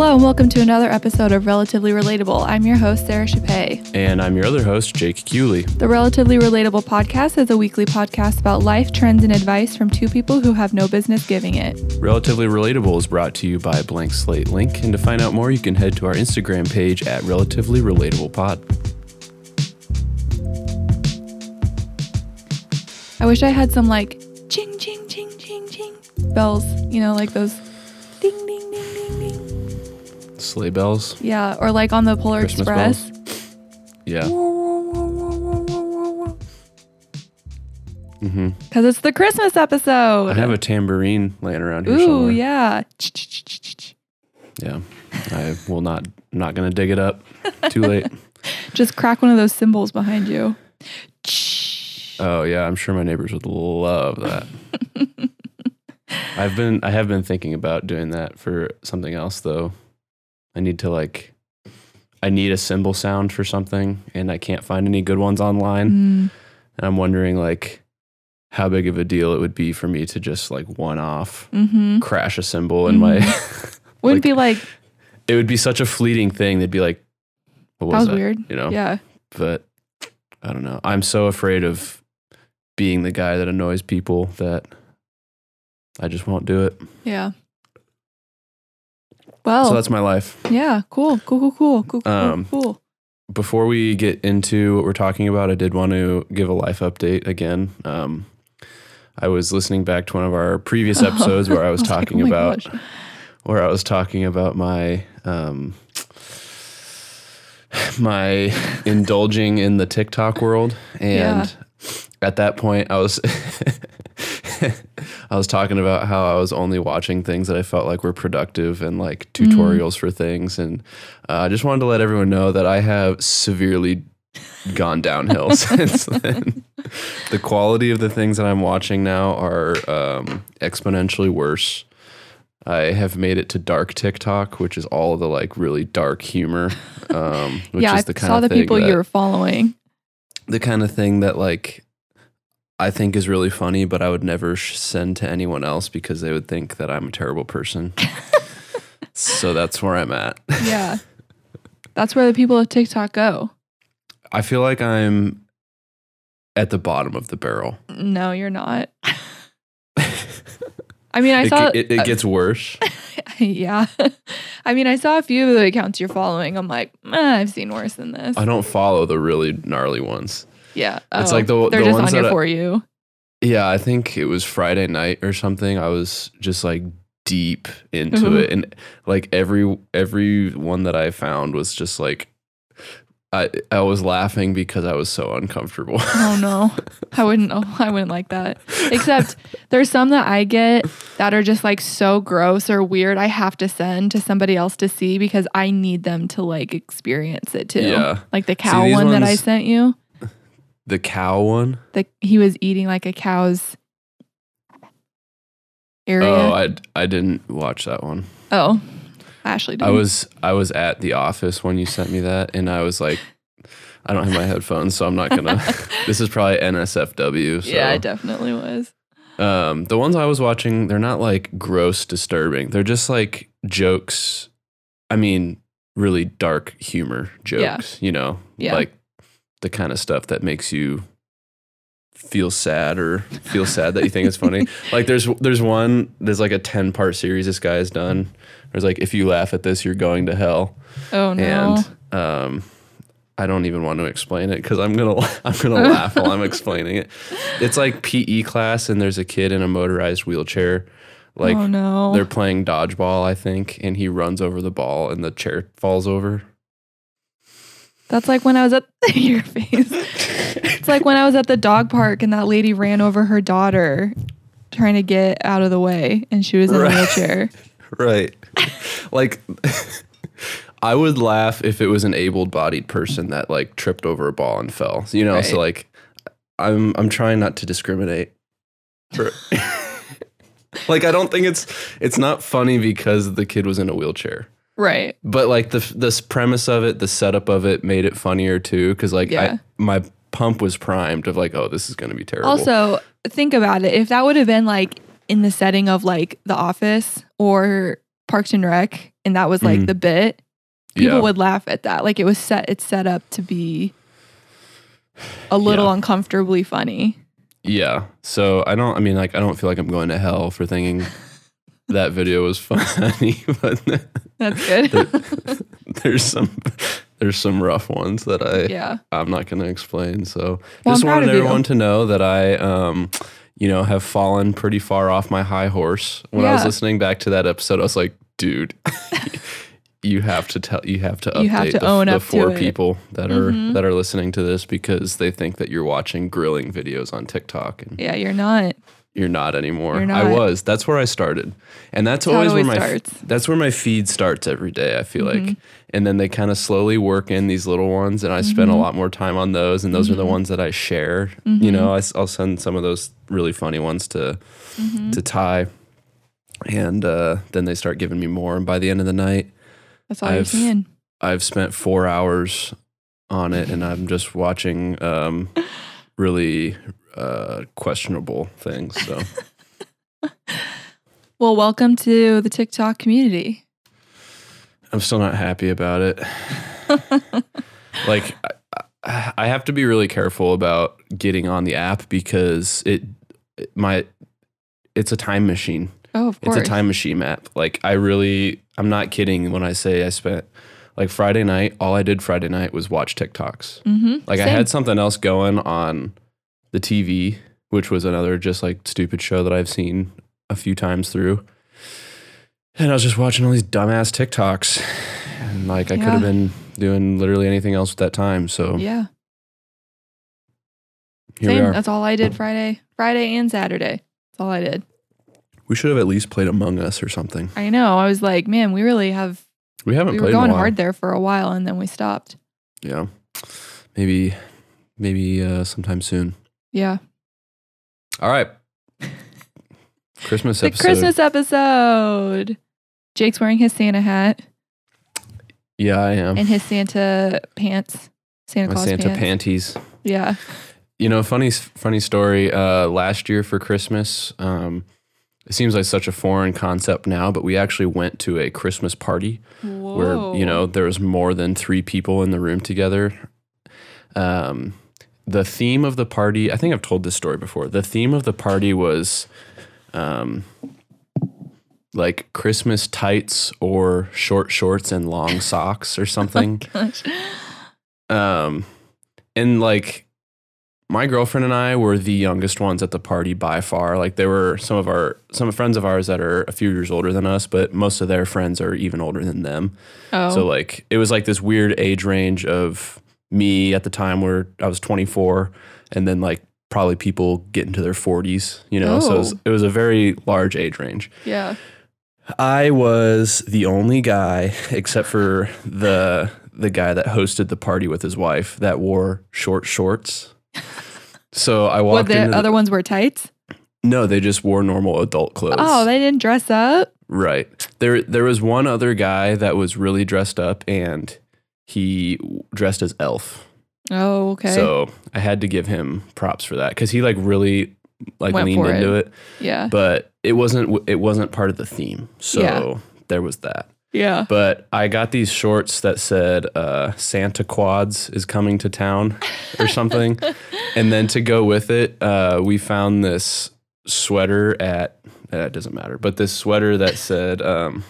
Hello and welcome to another episode of Relatively Relatable. I'm your host, Sara Chappé. And I'm your other host, Jake Cooley. The Relatively Relatable podcast is a weekly podcast about life, trends, and advice from two people who have no business giving it. Relatively Relatable is brought to you by Blank Slate Link. And to find out more, you can head to our Instagram page at Relatively Relatable Pod. I wish I had some like ching, ching, ching, ching, ching bells, you know, like those Sleigh bells. Yeah, or like on the Polar Christmas Express. Yeah. Mm-hmm. Because it's the Christmas episode. I have a tambourine laying around here Ooh, somewhere. yeah. Yeah. I will not, not going to dig it up. Too late. Just crack one of those cymbals behind you. Oh yeah, I'm sure my neighbors would love that. I've been I have been thinking about doing that for something else though. I need to like I need a cymbal sound for something and I can't find any good ones online. Mm, And I'm wondering like how big of a deal it would be for me to just like one off hmm crash a cymbal in my Wouldn't Like, be like, it would be such a fleeting thing. They'd be like what that was was that? weird. You know? Yeah. But I don't know. I'm so afraid of being the guy that annoys people that I just won't do it. Yeah. Well, So that's my life. yeah, cool, cool, cool, cool, cool, cool, Um, cool. Before we get into what we're talking about, I did want to give a life update again. Um, I was listening back to one of our previous episodes where I was like, talking oh about gosh. where I was talking about my um, my indulging in the TikTok world, and at that point, I was I was talking about how I was only watching things that I felt like were productive and like tutorials for things, and uh, I just wanted to let everyone know that I have severely gone downhill since then. the quality of the things that I'm watching now are um, exponentially worse. I have made it to dark TikTok, which is all of the like really dark humor. Um, which yeah, is I the kind saw of the thing people that, you were following. the kind of thing that like I think is really funny, but I would never sh- send to anyone else because they would think that I'm a terrible person. so that's where I'm at. Yeah. That's where the people of TikTok go. I feel like I'm at the bottom of the barrel. No, you're not. I mean, I it, saw. it, it gets worse. yeah. I mean, I saw a few of the accounts you're following. I'm like, eh, I've seen worse than this. I don't follow the really gnarly ones. Yeah. It's Oh, like the- oh, they're the just ones on that I- for you. Yeah, I think it was Friday night or something. I was just like deep into Ooh. it, and like every every one that I found was just like I I was laughing because I was so uncomfortable. Oh no, I wouldn't. Oh, I wouldn't like that. Except there's some that I get that are just like so gross or weird. I have to send to somebody else to see because I need them to like experience it too. Yeah. Like the cow these one that I sent you. The cow one. The he was eating like a cow's area. Oh, I I didn't watch that one. oh, Ashley did. I was I was at the office when you sent me that, and I was like, I don't have my headphones, so I'm not gonna. this is probably NSFW. So. Yeah, it definitely was. Um, the ones I was watching, they're not like gross, disturbing. They're just like jokes. I mean, really dark humor jokes. Yeah. You know, Yeah. like the kind of stuff that makes you feel sad or feel sad that you think it's funny. Like there's there's one there's like a ten part series this guy has done. There's like if you laugh at this, you're going to hell, Oh no. and um. I don't even want to explain it because I'm gonna I'm gonna laugh while I'm explaining it. It's like PE class and there's a kid in a motorized wheelchair, like oh no. they're playing dodgeball, I think, and he runs over the ball and the chair falls over. That's like when I was at your face. It's like when I was at the dog park and that lady ran over her daughter trying to get out of the way and she was in Right. a wheelchair. Right. like I would laugh if it was an able-bodied person that like tripped over a ball and fell. You know, so like I'm I'm trying not to discriminate. For like I don't think it's it's not funny because the kid was in a wheelchair. Right. But like the this premise of it, the setup of it made it funnier too cuz like Yeah. I my pump was primed of like oh this is going to be terrible. Also, think about it. If that would have been like in the setting of like The Office or Parks and Rec, and that was like Mhm. the bit, people yeah. would laugh at that. Like it was set it's set up to be a little Yeah. uncomfortably funny. Yeah. So I don't. I mean, like, I don't feel like I'm going to hell for thinking that video was funny, but That's good. there's some there's some rough ones that I yeah. I'm not going to explain. So Well, just wanted you. everyone to know that I um you know have fallen pretty far off my high horse. When I was listening back to that episode, I was like, dude. You have to tell. You have to update have to the, the four people that are Mhm. that are listening to this because they think that you're watching grilling videos on TikTok, and Yeah, you're not. You're not anymore. You're I was. That's where I started, and that's That's it always where always my starts. that's where my feed starts every day. I feel like, Mhm. and then they kind of slowly work in these little ones, and I spend a Mhm. lot more time on those, and those are the Mhm. ones that I share. You know, I, will send some of those really funny ones to to Ty, and uh, then they start giving me more, and by the end of the night, That's all you're I've- seeing. I've spent four hours on it, and I'm just watching um, really uh, questionable things. So. Well, welcome to the TikTok community. I'm still not happy about it. like I, I have to be really careful about getting on the app because it, my it's a time machine. Oh, of course. It's a time machine app. Like I really I'm not kidding when I say I spent like Friday night, all I did Friday night was watch TikToks. Mm-hmm. Like I had something else going on the TV, which was another just like stupid show that I've seen a few times through. And I was just watching all these dumbass TikToks. And like I could have been doing literally anything else at that time. So Yeah. Same. That's all I did Friday, Friday and Saturday. That's all I did. we should have at least played Among Us or something. I know. I was like, man, we really have. We haven't We were played going in a while. hard there for a while, and then we stopped. Yeah. Maybe maybe uh sometime soon. Yeah. All right. Christmas The episode. Christmas episode. Jake's wearing his Santa hat yeah, I am. and his Santa pants. Santa My Claus Santa pants. panties. Yeah. You know, funny funny story. Uh, last year for Christmas, um, it seems like such a foreign concept now, but we actually went to a Christmas party where you know there was more than three people in the room together. Um, the theme of the party, I think I've told this story before. The theme of the party was, um, like Christmas tights or short shorts and long socks or something. Gosh. Um, and like my girlfriend and I were the youngest ones at the party by far. Like there were some of our some friends of ours that are a few years older than us, but most of their friends are even older than them. Oh. So like it was like this weird age range of me at the time where I was 24 and then like probably people get into their 40s, you know. So it was, Oh. it was a very large age range. yeah. I was the only guy, except for the the guy that hosted the party with his wife, that wore short shorts. So I What walked the into. the- other ones were tights? no, they just wore normal adult clothes. Oh, they didn't dress up. right. There, there was one other guy that was really dressed up, and he dressed as Elf. Oh, okay. So I had to give him props for that because he like really like Went leaned into it. yeah. but it wasn't it wasn't part of the theme. So Yeah. there was that. Yeah. But I got these shorts that said uh, Santa Quads is coming to town or something. and then to go with it, uh, we found this sweater at, that doesn't matter, but this sweater that said, um,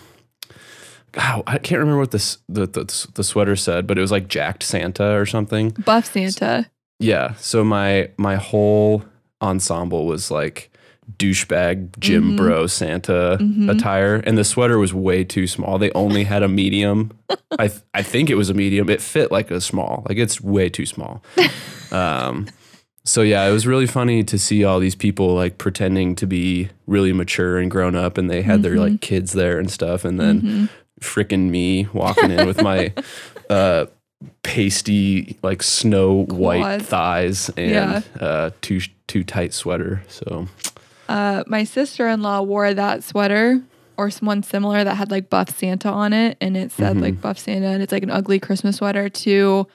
God, I can't remember what this, the, the, the sweater said, but it was like Jacked Santa or something. Buff Santa. Yeah. So my, my whole ensemble was like douchebag gym Mhm. bro Santa Mhm. attire, and the sweater was way too small. They only had a medium. I th- I think it was a medium. It fit like a small. Like it's way too small. Um, so yeah, it was really funny to see all these people like pretending to be really mature and grown up, and they had their Mhm. like kids there and stuff, and then Mhm. Freaking me walking in with my uh pasty like snow white thighs and Yeah. uh too too tight sweater. So Uh, my sister in law wore that sweater or s- one similar that had like Buff Santa on it, and it said like Buff Santa, and it's like an ugly Christmas sweater to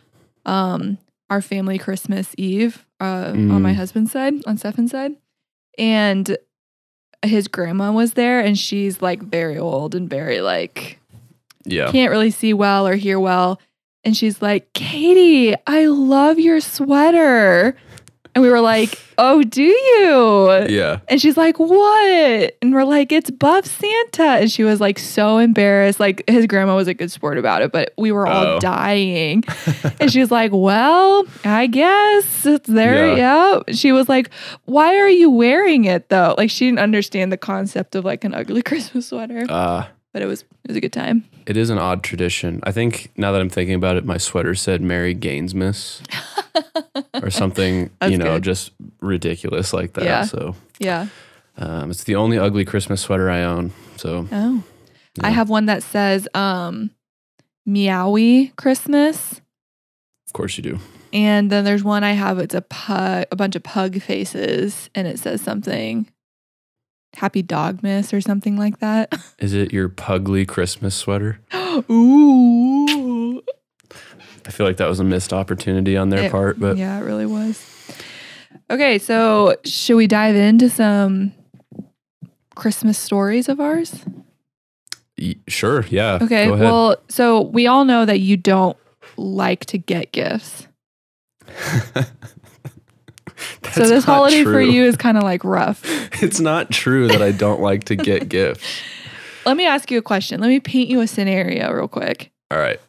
um, our family Christmas Eve uh, on my Mm. husband's side, on Stefan's side, and his grandma was there, and she's like very old and very like Yeah. can't really see well or hear well. And she's like, Katie, I love your sweater. And we were like, Oh, do you? Yeah. And she's like, What? And we're like, It's Buff Santa. And she was like so embarrassed. Like his grandma was a good sport about it, but we were all Oh. dying. and she was like, Well, I guess it's there. Yeah. She was like, Why are you wearing it though? Like she didn't understand the concept of like an ugly Christmas sweater. Uh, But it was it was a good time. it is an odd tradition. I think now that I'm thinking about it, my sweater said Merry Gainesmas or something, you know, good. just ridiculous like that. Yeah. So Yeah. um, it's the only ugly Christmas sweater I own. So Oh. I have one that says um meowie Christmas. of course you do. And then there's one I have, it's a pug, a bunch of pug faces, and it says something happy dogmas or something like that. Is it your pugly Christmas sweater? Ooh. I feel like that was a missed opportunity on their It- part, but yeah, it really was. Okay, so should we dive into some Christmas stories of ours? y- sure, yeah. Okay, well, so we all know that you don't like to get gifts. so this holiday for you is kind of like rough. It's not true that I don't like to get gifts. Let me ask you a question. Let me paint you a scenario real quick. All right.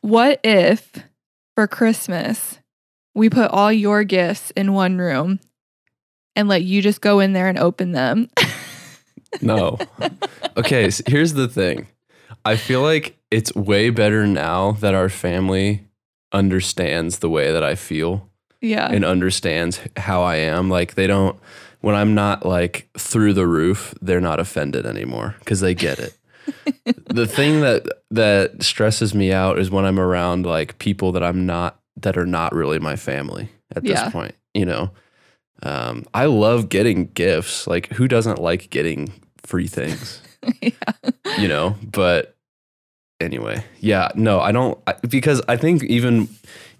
What if for Christmas we put all your gifts in one room and let you just go in there and open them? No. Okay, so here's the thing. I feel like it's way better now that our family understands the way that I feel yeah. and understands how I am. Like they don't when I'm not like through the roof, they're not offended anymore cuz they get it. the thing that that stresses me out is when I'm around like people that I'm not that are not really my family at this Yeah. point, you know. Um, I love getting gifts. Like who doesn't like getting free things? yeah. you know but anyway yeah no i don't I, because i think even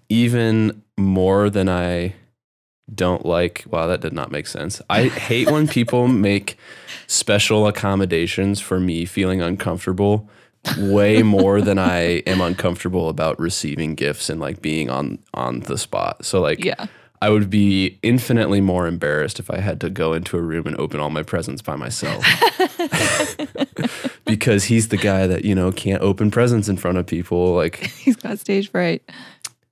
even more than i don't like wow that did not make sense i hate when people make special accommodations for me feeling uncomfortable way more than i am uncomfortable about receiving gifts and like being on on the spot so like Yeah. I would be infinitely more embarrassed if I had to go into a room and open all my presents by myself. because he's the guy that, you know, can't open presents in front of people. Like, He's got stage fright.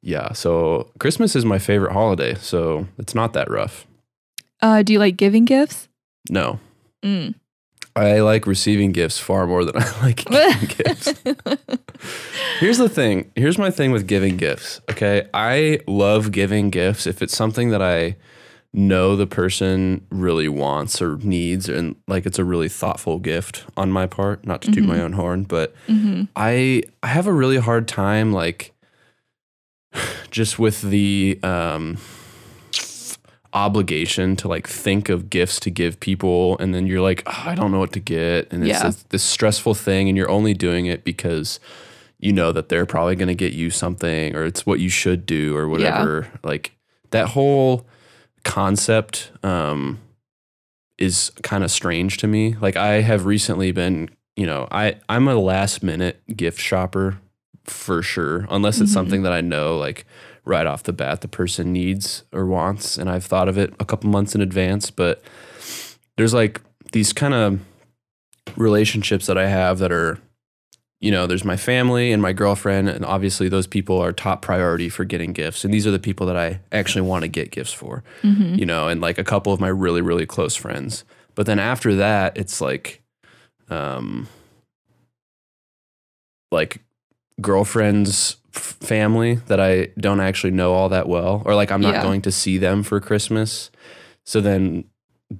Yeah. So Christmas is my favorite holiday. So it's not that rough. Uh, do you like giving gifts? No. Mm. I like receiving gifts far more than I like giving gifts. Here's the thing. Here's my thing with giving gifts. Okay. I love giving gifts if it's something that I know the person really wants or needs and like it's a really thoughtful gift on my part, not to toot my own horn, but hmm I I have a really hard time like just with the um obligation to like think of gifts to give people and then you're like oh, I don't know what to get and it's Yeah. this, this stressful thing and you're only doing it because you know that they're probably going to get you something or it's what you should do or whatever. Like that whole concept um is kind of strange to me. Like I have recently been you know I I'm a last minute gift shopper for sure unless it's Mhm. something that I know like right off the bat the person needs or wants and I've thought of it a couple months in advance but there's like these kind of relationships that I have that are you know there's my family and my girlfriend and obviously those people are top priority for getting gifts and these are the people that I actually want to get gifts for hmm you know, and like a couple of my really, really close friends. But then after that, it's like, um, like girlfriend's family that I don't actually know all that well, or like I'm not Yeah. going to see them for Christmas. So then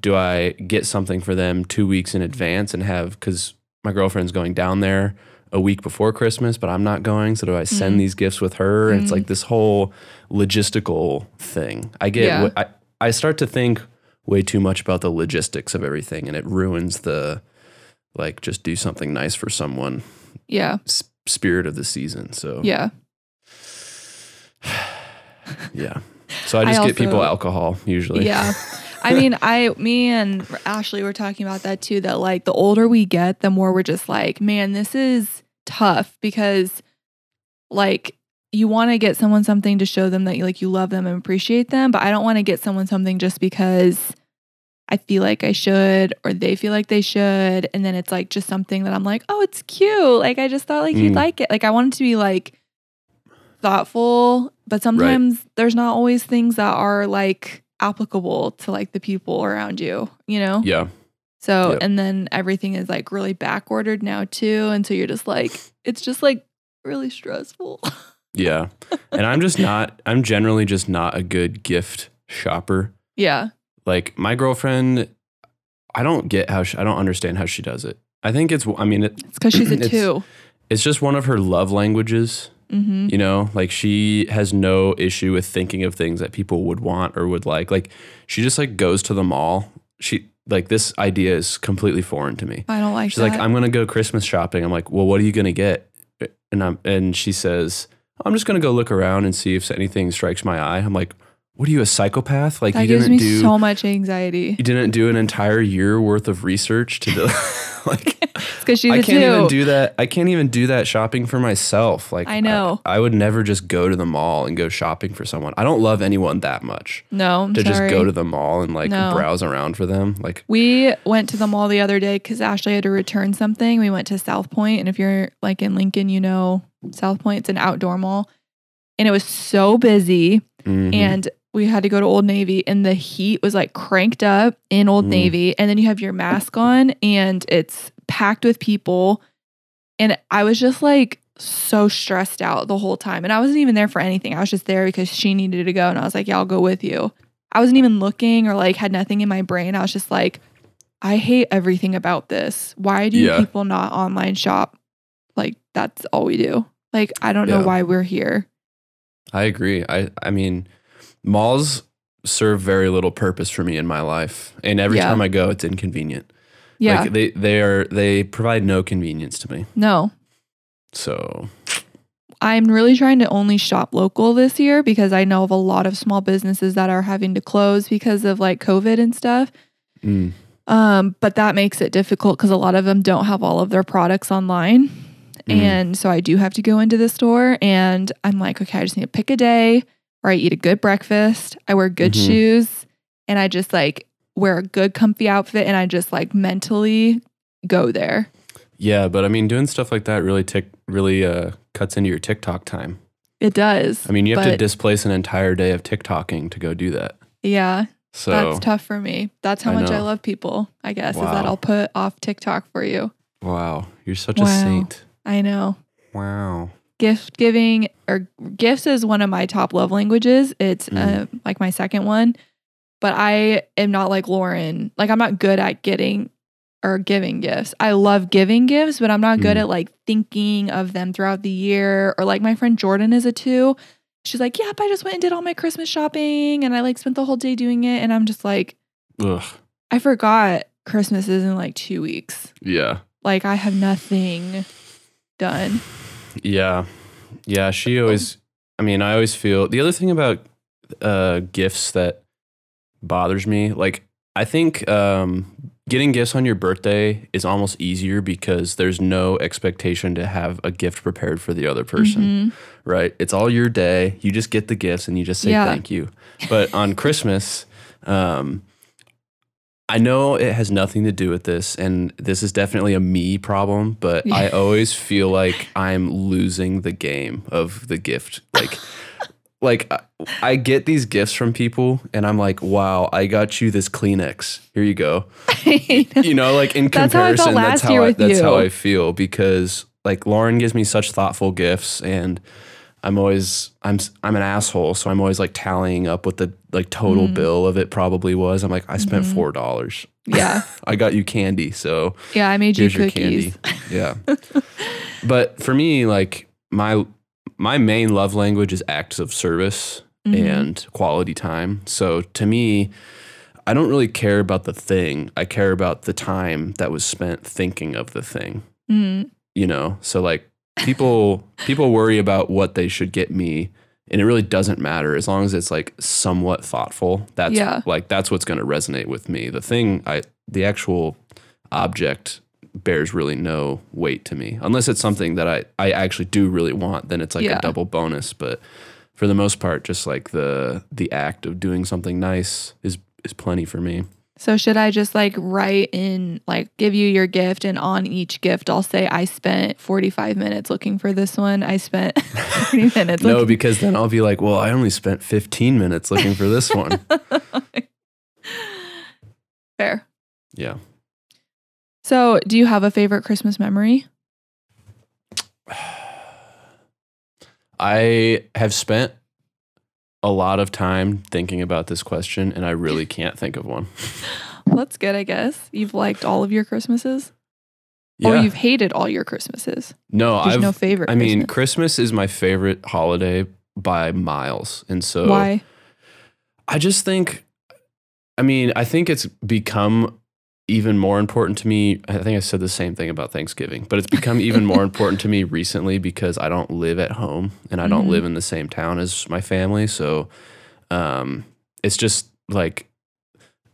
do I get something for them two weeks in advance and have, because my girlfriend's going down there a week before Christmas, but I'm not going. So do I send Mm. these gifts with her? And it's Mm. like this whole logistical thing. I get, Yeah. I, I start to think way too much about the logistics of everything and it ruins the, like, just do something nice for someone Yeah. Spirit of the season. So, Yeah. yeah. So I I just get people alcohol usually. Yeah. I mean, I, me and Ashley were talking about that too. That like the older we get, the more we're just like, man, this is tough because like you want to get someone something to show them that you like you love them and appreciate them, but I don't want to get someone something just because I feel like I should or they feel like they should, and then it's like just something that I'm like, oh, it's cute. Like I just thought like you'd Mm. like it. Like I want it to be like thoughtful, but sometimes there's not always things that are like applicable to like the people around you, you know? yeah. So, Yep. and then everything is like really back ordered now too. And so you're just like, it's just like really stressful. Yeah. And I'm just not, I'm generally just not a good gift shopper. yeah. Like my girlfriend, I don't get how she, I don't understand how she does it. I think it's, I mean, it, It's because she's a It's- two. it's just one of her love languages. Mm-hmm. You know, like she has no issue with thinking of things that people would want or would like. Like she just like goes to the mall. She like this idea is completely foreign to me. I don't like She's that. like, I'm gonna go Christmas shopping. I'm like, well, what are you gonna get? And I'm and she says, I'm just gonna go look around and see if anything strikes my eye. I'm like, what are you, a psychopath? Like that you gives didn't me do so much anxiety. you didn't do an entire year worth of research to do like because she's I can't two. even do that. I can't even do that shopping for myself. Like I know. I, would never just go to the mall and go shopping for someone. I don't love anyone that much no, I'm to just go to the mall and like No. browse around for them. Like We went to the mall the other day because Ashley had to return something. We went to SouthPointe, and if you're like in Lincoln, you know SouthPointe. It's an outdoor mall, and it was so busy. mhm. And we had to go to Old Navy, and the heat was like cranked up in Old Mm. Navy, and then you have your mask on, and it's packed with people, and I was just like so stressed out the whole time, and I wasn't even there for anything. I was just there because she needed to go, and I was like, "Yeah, I'll go with you." I wasn't even looking or like had nothing in my brain. I was just like, I hate everything about this. Why do Yeah. people not online shop? Like that's all we do. Like I don't know why we're here. I agree. I I mean, malls serve very little purpose for me in my life, and every Yeah. time I go, it's inconvenient. Yeah. Like they they are they provide no convenience to me. no. So I'm really trying to only shop local this year because I know of a lot of small businesses that are having to close because of like COVID and stuff. mm, Um, but that makes it difficult because a lot of them don't have all of their products online. Mhm. And so I do have to go into the store and I'm like, okay, I just need to pick a day where I eat a good breakfast, I wear good Mhm. shoes, and I just like wear a good comfy outfit and I just like mentally go there. yeah, but I mean, doing stuff like that really tick really uh, cuts into your TikTok time. It does. I mean, you have to displace an entire day of TikToking to go do that. yeah, So that's tough for me. That's how I much I love people, I guess, is that I'll put off TikTok for you. wow, you're such a saint. I know. Wow. Gift giving or gifts is one of my top love languages. It's Mhm. uh, like my second one, but I am not like Lauren. Like I'm not good at getting or giving gifts. I love giving gifts, but I'm not good Mhm. at like thinking of them throughout the year. Or like my friend Jordan is a two. She's like, "Yep, I just went and did all my Christmas shopping, and I like spent the whole day doing it." And I'm just like, Ugh. I forgot Christmas is in like two weeks. Yeah. Like I have nothing done. Yeah. Yeah. She always, I mean, I always feel the other thing about uh, gifts that bothers me, like, I think um, getting gifts on your birthday is almost easier because there's no expectation to have a gift prepared for the other person, Mhm. right? It's all your day. You just get the gifts and you just say Yeah. thank you. But on Christmas, um, I know it has nothing to do with this, and this is definitely a me problem, but I always feel like I'm losing the game of the gift. Like, like I- I get these gifts from people, and I'm like, wow, I got you this Kleenex. Here you go. You know, like in That's how comparison, that's how I, that's how. I feel because like Lauren gives me such thoughtful gifts, and I'm always I'm I'm an asshole, so I'm always like tallying up what the like total Mm. bill of it probably was. I'm like, I spent Mhm. four dollars. yeah. I got you candy, so Yeah, I made you cookies. candy. Yeah. but for me, like my my main love language is acts of service Mhm. and quality time. So to me, I don't really care about the thing. I care about the time that was spent thinking of the thing. Mm. You know? So like people people worry about what they should get me and it really doesn't matter as long as it's like somewhat thoughtful. That's Yeah. like that's what's going to resonate with me. The thing I the actual object bears really no weight to me unless it's something that I I actually do really want. Then it's like Yeah. a double bonus. But for the most part, just like the the act of doing something nice is is plenty for me. So should I just like write in like give you your gift and on each gift I'll say I spent 45 minutes looking for this one. I spent 30 minutes No, because then I'll be like, well, I only spent 15 minutes looking for this one. fair. yeah. So, do you have a favorite Christmas memory? I have spent a lot of time thinking about this question and I really can't think of one. That's good, I guess. You've liked all of your Christmases? Or you've hated all your Christmases? no, I've no favorite I mean, Christmas. Christmas is my favorite holiday by miles. And so Why? I just think, I mean, I think it's become even more important to me. I think I said the same thing about Thanksgiving, but it's become even more important to me recently because I don't live at home and I don't Mhm. live in the same town as my family. So um, it's just like,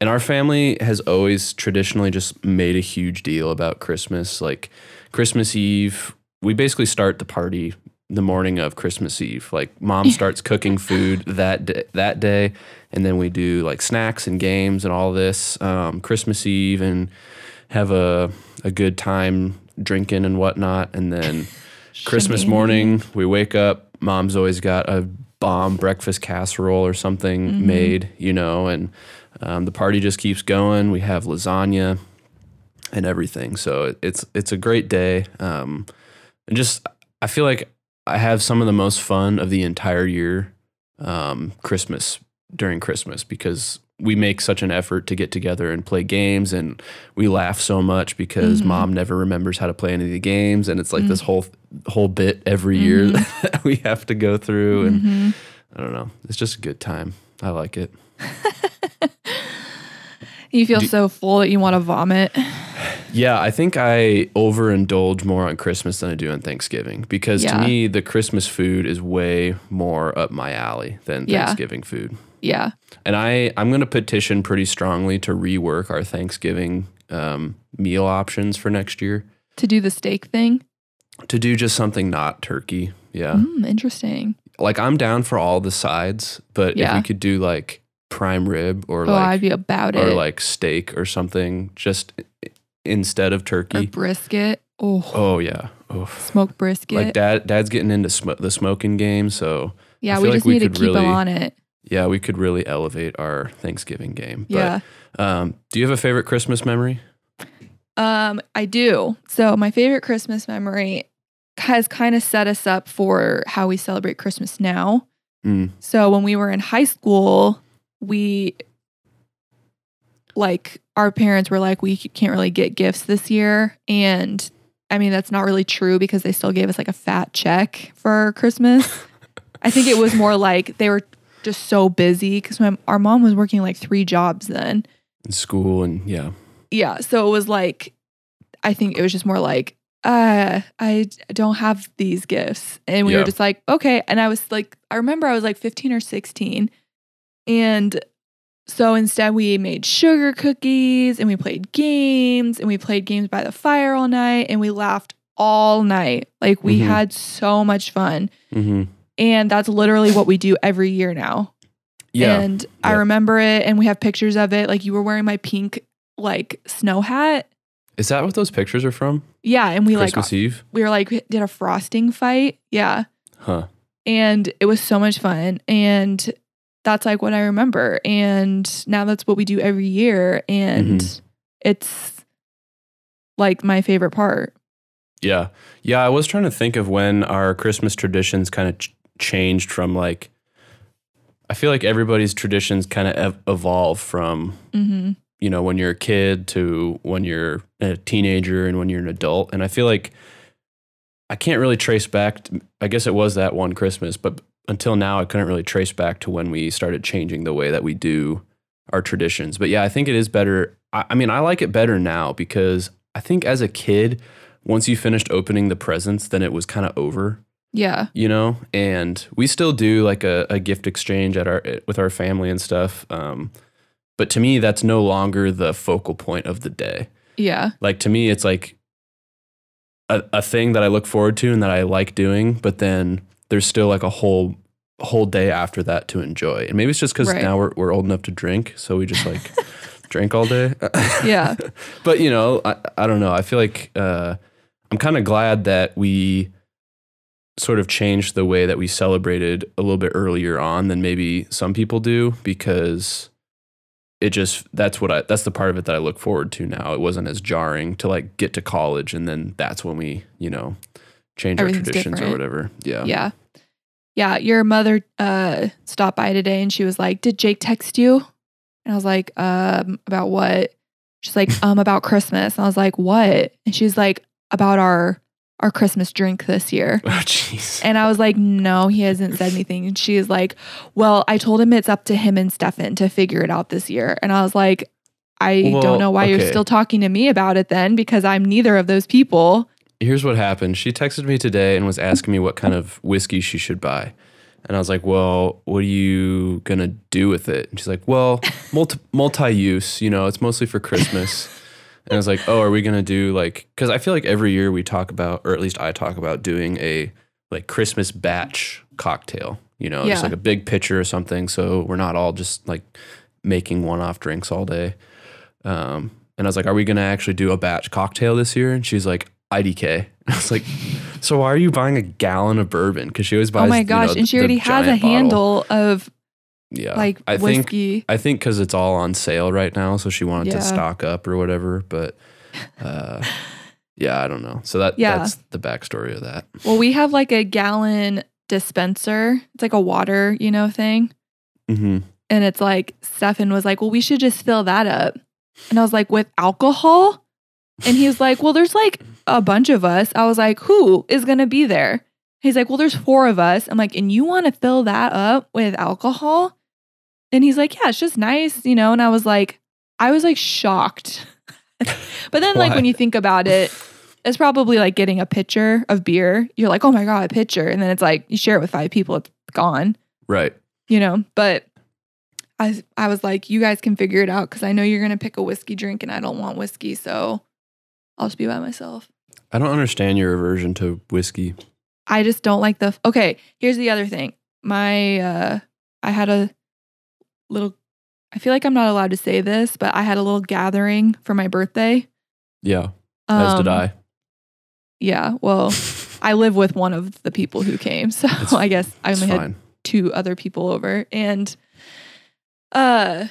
and our family has always traditionally just made a huge deal about Christmas. Like Christmas Eve, we basically start the party the morning of Christmas Eve. Like mom starts cooking food that day, that day, and then we do like snacks and games and all this um, Christmas Eve and have a a good time drinking and whatnot. And then Christmas morning, we wake up. Mom's always got a bomb breakfast casserole or something Mhm. made, you know, and um, the party just keeps going. We have lasagna and everything, so it's it's a great day. Um, and just I feel like I have some of the most fun of the entire year, um, Christmas during Christmas because we make such an effort to get together and play games and we laugh so much because Mhm. mom never remembers how to play any of the games and it's like this whole whole bit every year Mhm. that we have to go through and Mhm. I don't know. It's just a good time. I like it. You feel Do- so full that you want to vomit. Yeah, I think I overindulge more on Christmas than I do on Thanksgiving because Yeah. to me the Christmas food is way more up my alley than Yeah. Thanksgiving food. Yeah. And I I'm going to petition pretty strongly to rework our Thanksgiving um, meal options for next year To do the steak thing. to do just something not turkey. Yeah, Mm, interesting. like I'm down for all the sides, but if we could do like prime rib or oh, like I'd be about or it. like steak or something just instead of or turkey. brisket. Oh, Oh yeah. Oh. smoked brisket. Like dad dad's getting into sm- the smoking game, so yeah, we like just we need to keep really- on it. Yeah, we could really elevate our Thanksgiving game. Yeah. But um, do you have a favorite Christmas memory? Um, I do. So my favorite Christmas memory has kind of set us up for how we celebrate Christmas now. Mm. So when we were in high school, we like our parents were like, we can't really get gifts this year. And I mean, that's not really true because they still gave us like a fat check for Christmas. I think it was more like they were just so busy because our mom was working like three jobs then. In school and yeah. Yeah. So it was like, I think it was just more like, uh, I don't have these gifts. And we Yeah. were just like, okay. And I was like, I remember I was like 15 or 16. And so instead, we made sugar cookies and we played games and we played games by the fire all night and we laughed all night. Like we Mhm. had so much fun. hmm And that's literally what we do every year now. Yeah. And I remember it and we have pictures of it. Like you were wearing my pink like snow hat. Is that what those pictures are from? Yeah, and we Christmas like Eve? we were like did a frosting fight. Yeah. Huh. And it was so much fun. And that's like what I remember. And now that's what we do every year. And Mhm. it's like my favorite part. Yeah. Yeah. I was trying to think of when our Christmas traditions kind of ch- changed from like, I feel like everybody's traditions kind of ev- evolve from, hmm you know, when you're a kid to when you're a teenager and when you're an adult. And I feel like I can't really trace back. To, I guess it was that one Christmas, but until now, I couldn't really trace back to when we started changing the way that we do our traditions. But yeah, I think it is better. I, I mean, I like it better now because I think as a kid, once you finished opening the presents, then it was kind of over. Yeah. you know and we still do like a, a gift exchange at our with our family and stuff um, but to me that's no longer the focal point of the day Yeah. like to me it's like a, a thing that i look forward to and that i like doing but then there's still like a whole whole day after that to enjoy and maybe it's just because Right. now we're, we're old enough to drink so we just like drink all day Yeah. but you know I, I don't know i feel like uh, i'm kind of glad that we sort of changed the way that we celebrated a little bit earlier on than maybe some people do because it just that's what i that's the part of it that i look forward to now it wasn't as jarring to like get to college and then that's when we you know change our traditions or whatever yeah Yeah. Yeah. Your mother uh stopped by today and she was like, Did Jake text you? And I was like, um, about what? She's like, um, about Christmas. And I was like, what? And she's like, about our our Christmas drink this year. oh jeez And I was like, no, he hasn't said anything. And she is like, well, I told him it's up to him and Stefan to figure it out this year. And I was like, I Well, don't know why you're still talking to me about it then because I'm neither of those people. here's what happened. She texted me today and was asking me what kind of whiskey she should buy. And I was like, "Well, what are you gonna do with it?" And she's like, "Well, multi multi-use. You know, it's mostly for Christmas." and I was like, "Oh, are we gonna do like?" Because I feel like every year we talk about, or at least I talk about, doing a like Christmas batch cocktail. You know, just like a big pitcher or something, so we're not all just like making one-off drinks all day. Um, and I was like, "Are we gonna actually do a batch cocktail this year?" And she's like, "IDK." I was like, "So why are you buying a gallon of bourbon?" Because she always buys. oh my you know, gosh. and she already has a bottle. handle of Yeah, like I think whiskey. I think because it's all on sale right now, so she wanted Yeah. to stock up or whatever. But uh, yeah, I don't know. So that Yeah. that's the backstory of that. well, we have like a gallon dispenser. It's like a water, you know, thing. hmm And it's like, Stefan was like, well, we should just fill that up. And I was like, with alcohol? And he was like, well, there's like a bunch of us. I was like, who is going to be there? He's like, well, there's four of us. I'm like, and you want to fill that up with alcohol? And he's like, yeah, it's just nice, you know? And I was like, I was like shocked. but then, like, when you think about it, it's probably like getting a pitcher of beer. You're like, oh my God, a pitcher. And then it's like, you share it with five people, it's gone Right. you know but i i was like you guys can figure it out because i know you're gonna pick a whiskey drink and i don't want whiskey so i'll just be by myself I don't understand your aversion to whiskey. i just don't like the okay here's the other thing my uh i had a little i feel like i'm not allowed to say this but i had a little gathering for my birthday Yeah, as did Um, I. yeah well i live with one of the people who came so It's- i guess i only had fine. two other people over and uh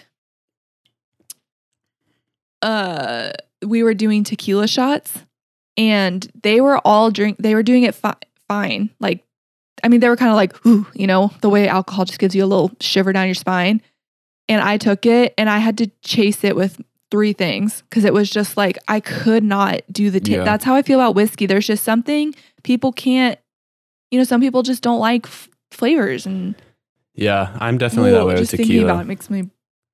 uh we were doing tequila shots and they were all drink they were doing it fi- fine like i mean they were kind of like ooh you know the way alcohol just gives you a little shiver down your spine and i took it and i had to chase it with three things because it was just like i could not do the ta- Yeah. that's how i feel about whiskey there's just something people can't you know some people just don't like f- flavors and Yeah, I'm definitely that way with just thinking tequila. about it makes me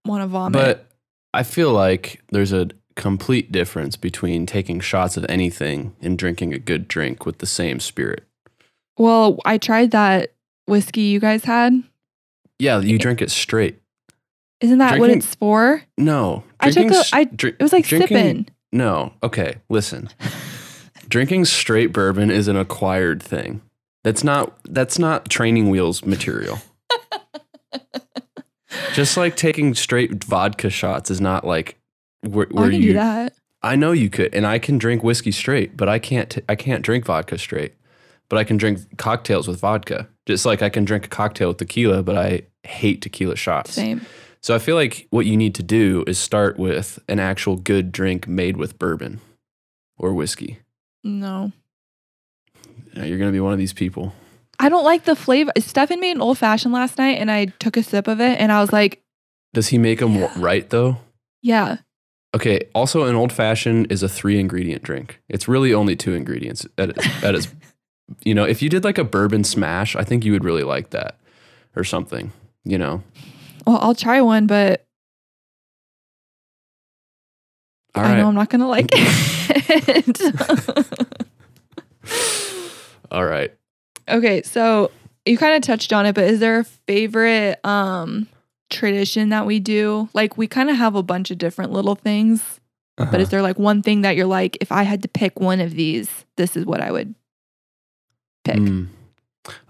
want to vomit. But I feel like there's a complete difference between taking shots of anything and drinking a good drink with the same spirit. well, I tried that whiskey you guys had. Yeah, you drink it straight. Isn't that what Drinking- it's for? No, I took a- I- dri- It was like drinking- sipping. No, okay, listen. drinking straight bourbon is an acquired thing. That's not that's not training wheels material. Just like taking straight vodka shots is not like where, Oh, I can you. do that. I know you could, and I can drink whiskey straight, but I can't. T- I can't drink vodka straight. But I can drink cocktails with vodka, just like I can drink a cocktail with tequila. But I hate tequila shots. Same. So I feel like what you need to do is start with an actual good drink made with bourbon or whiskey. No. Know, You're gonna be one of these people. I don't like the flavor. Stefan made an old fashioned last night and I took a sip of it and I was like, Does he make them right though? yeah. Okay. Also, an old fashioned is a three ingredient drink. It's really only two ingredients at its you know, if you did like a bourbon smash, I think you would really like that or something. You know. Well, I'll try one, but All I know. I'm not going to like it. All right. Okay, so you kind of touched on it, but is there a favorite um tradition that we do? Like we kind of have a bunch of different little things, Uh-huh. but is there like one thing that you're like, if I had to pick one of these, this is what I would pick? Mm.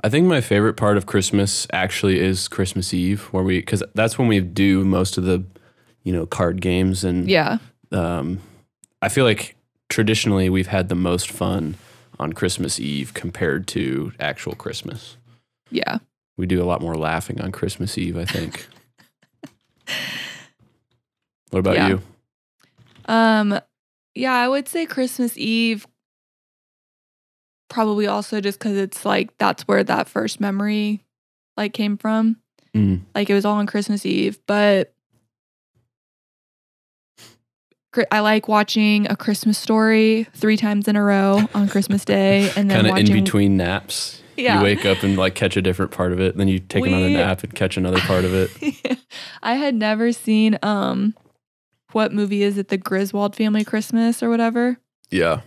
I think my favorite part of Christmas actually is Christmas Eve, where we because that's when we do most of the, you know, card games and Yeah. um, I feel like traditionally we've had the most fun on Christmas Eve compared to actual Christmas. Yeah. We do a lot more laughing on Christmas Eve, I think. what about Yeah. you? Um yeah, I would say Christmas Eve probably also just cuz it's like that's where that first memory like came from. Mm. Like it was all on Christmas Eve, but I like watching a Christmas story 3 times in a row on Christmas Day and then Kind of in between naps. Yeah. You wake up and like catch a different part of it, then you take another nap and catch another part of it. I had never seen um what movie is it the Griswold Family Christmas or whatever Yeah.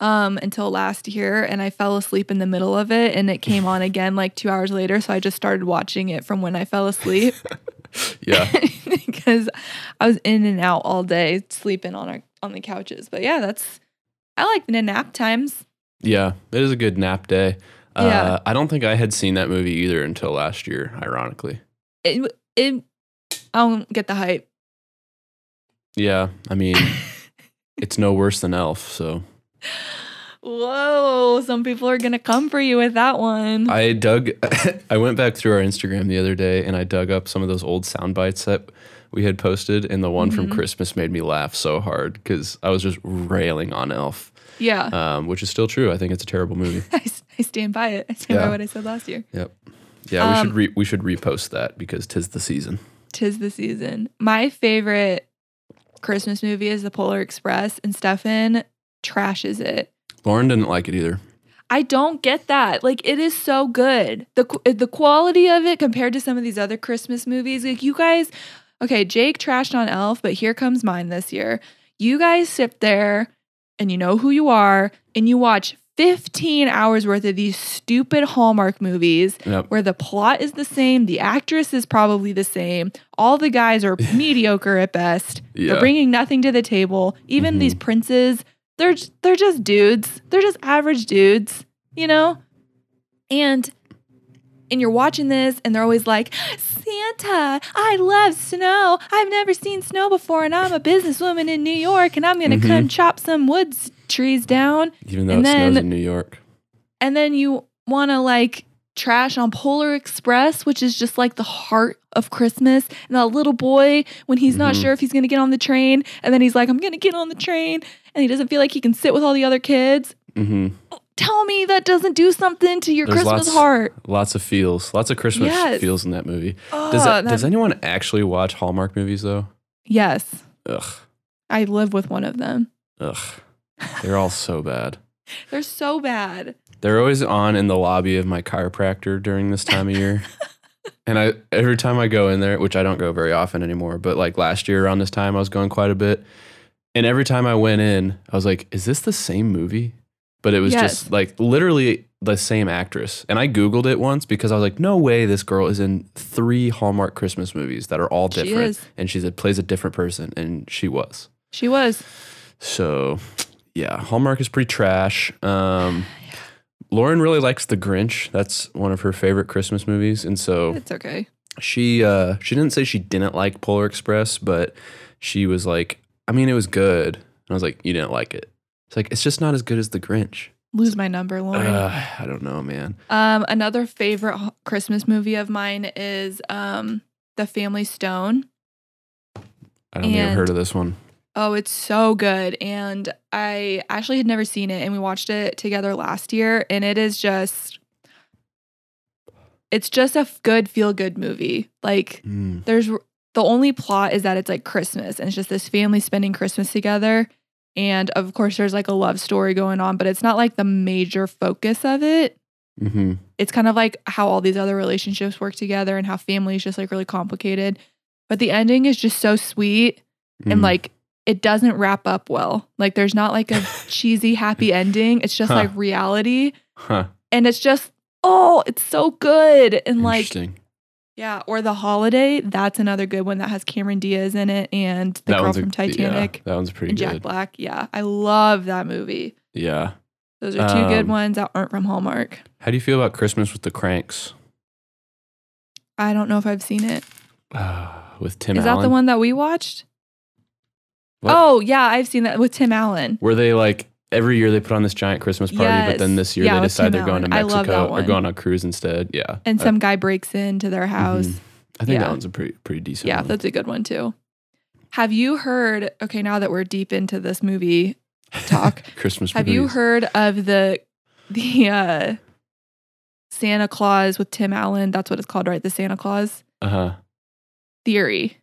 Um until last year and I fell asleep in the middle of it and it came on again like 2 hours later so I just started watching it from when I fell asleep Yeah. because I was in and out all day sleeping on our on the couches but yeah that's I like the nap times Yeah. It is a good nap day. Uh, Yeah. I don't think I had seen that movie either until last year, ironically. it, it I don't get the hype Yeah. I mean, it's no worse than Elf. So Whoa, some people are gonna come for you with that one. I dug, I went back through our Instagram the other day and I dug up some of those old sound bites that we had posted. And the one from Mhm. Christmas made me laugh so hard because I was just railing on Elf, yeah. um, which is still true. I think it's a terrible movie. I stand by it. I stand by what I said last year. Yep. Yeah, we Um, should re- we should repost that because tis the season. Tis the season. My favorite Christmas movie is The Polar Express, and Stefan trashes it. Lauren didn't like it either. I don't get that. Like it is so good. The the quality of it compared to some of these other Christmas movies. Like you guys, okay, Jake trashed on Elf, but here comes mine this year. You guys sit there and you know who you are and you watch 15 hours worth of these stupid Hallmark movies Yep. where the plot is the same, the actress is probably the same, all the guys are mediocre at best. Yeah. They're bringing nothing to the table. Even mm-hmm. these princes, they're they're just dudes. They're just average dudes, you know? And and you're watching this and they're always like, "Santa, I love snow. I've never seen snow before and I'm a businesswoman in New York and I'm going to Mhm. come chop some woods trees down." Even though And it snows in New York. and then you want to like trash on Polar Express, which is just like the heart of Christmas. And that little boy, when he's not Mhm. sure if he's going to get on the train, and then he's like, I'm going to get on the train, and he doesn't feel like he can sit with all the other kids. hmm Tell me that doesn't do something to your There's Christmas lots- heart. Lots of feels. Lots of Christmas Yes. feels in that movie. Oh, Does that, that- does anyone actually watch Hallmark movies though? yes, Ugh. I live with one of them. Ugh. They're all so bad. They're so bad. They're always on in the lobby of my chiropractor during this time of year. and I every time I go in there, which I don't go very often anymore, but like last year around this time I was going quite a bit. And every time I went in, I was like, is this the same movie? But it was Yes. just like literally the same actress. And I Googled it once because I was like, no way this girl is in three Hallmark Christmas movies that are all She different. is. And she a, plays a different person. And she was. She was. So, yeah, Hallmark is pretty trash. Um, Lauren really likes The Grinch. That's one of her favorite Christmas movies, and so It's okay. she uh, she didn't say she didn't like Polar Express, but she was like, I mean, it was good. And I was like, you didn't like it. It's like it's just not as good as The Grinch. Lose my number, Lauren. Uh, I don't know, man. Um, another favorite Christmas movie of mine is um, The Family Stone. I don't think I've And- heard of this one. Oh, it's so good. And I actually had never seen it, and we watched it together last year, and it is just. It's just a f- good feel good movie. Like Mm. there's the only plot is that it's like Christmas and it's just this family spending Christmas together. And of course there's like a love story going on, but it's not like the major focus of it. hmm It's kind of like how all these other relationships work together and how family is just like really complicated. But the ending is just so sweet Mm. and like it doesn't wrap up well. Like there's not like a cheesy happy ending. It's just Huh. like reality huh. and it's just oh, it's so good. And like, Interesting. Yeah, or The Holiday. That's another good one that has Cameron Diaz in it and the girl one's a- from Titanic Yeah, that one's pretty and Jack. Black. Yeah, I love that movie. Yeah. Those are two good Um, ones that aren't from Hallmark. How do you feel about Christmas with the Cranks? I don't know if I've seen it. with Tim Is Allen. that the one that we watched? What? Oh, yeah, I've seen that with Tim Allen. Were they like every year they put on this giant Christmas party, but then this year Yeah, they decide they're going to Allen. I love Mexico or going on a cruise instead. Yeah. And I- some guy breaks into their house. mhm. I think yeah. that one's a pretty pretty decent. One. Yeah, one. that's a good one too. Have you heard? Okay, now that we're deep into this movie talk, Christmas. have you heard of the the uh, Santa Claus with Tim Allen? That's what it's called, right? The Santa Claus Uh huh. theory.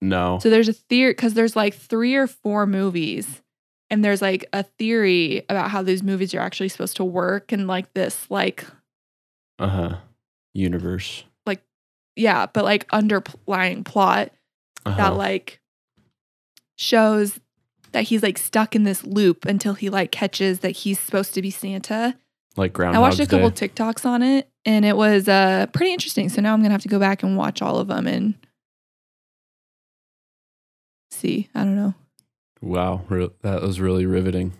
No. So there's a theory because there's like three or four movies, and there's like a theory about how these movies are actually supposed to work, and like this, like Uh huh. Universe. Like yeah, but like underlying plot Uh-huh. that like shows that he's like stuck in this loop until he like catches that he's supposed to be Santa. like ground I watched a couple Day. TikToks on it and it was uh pretty interesting. So now I'm gonna have to go back and watch all of them and see. I don't know. Wow, that was really riveting.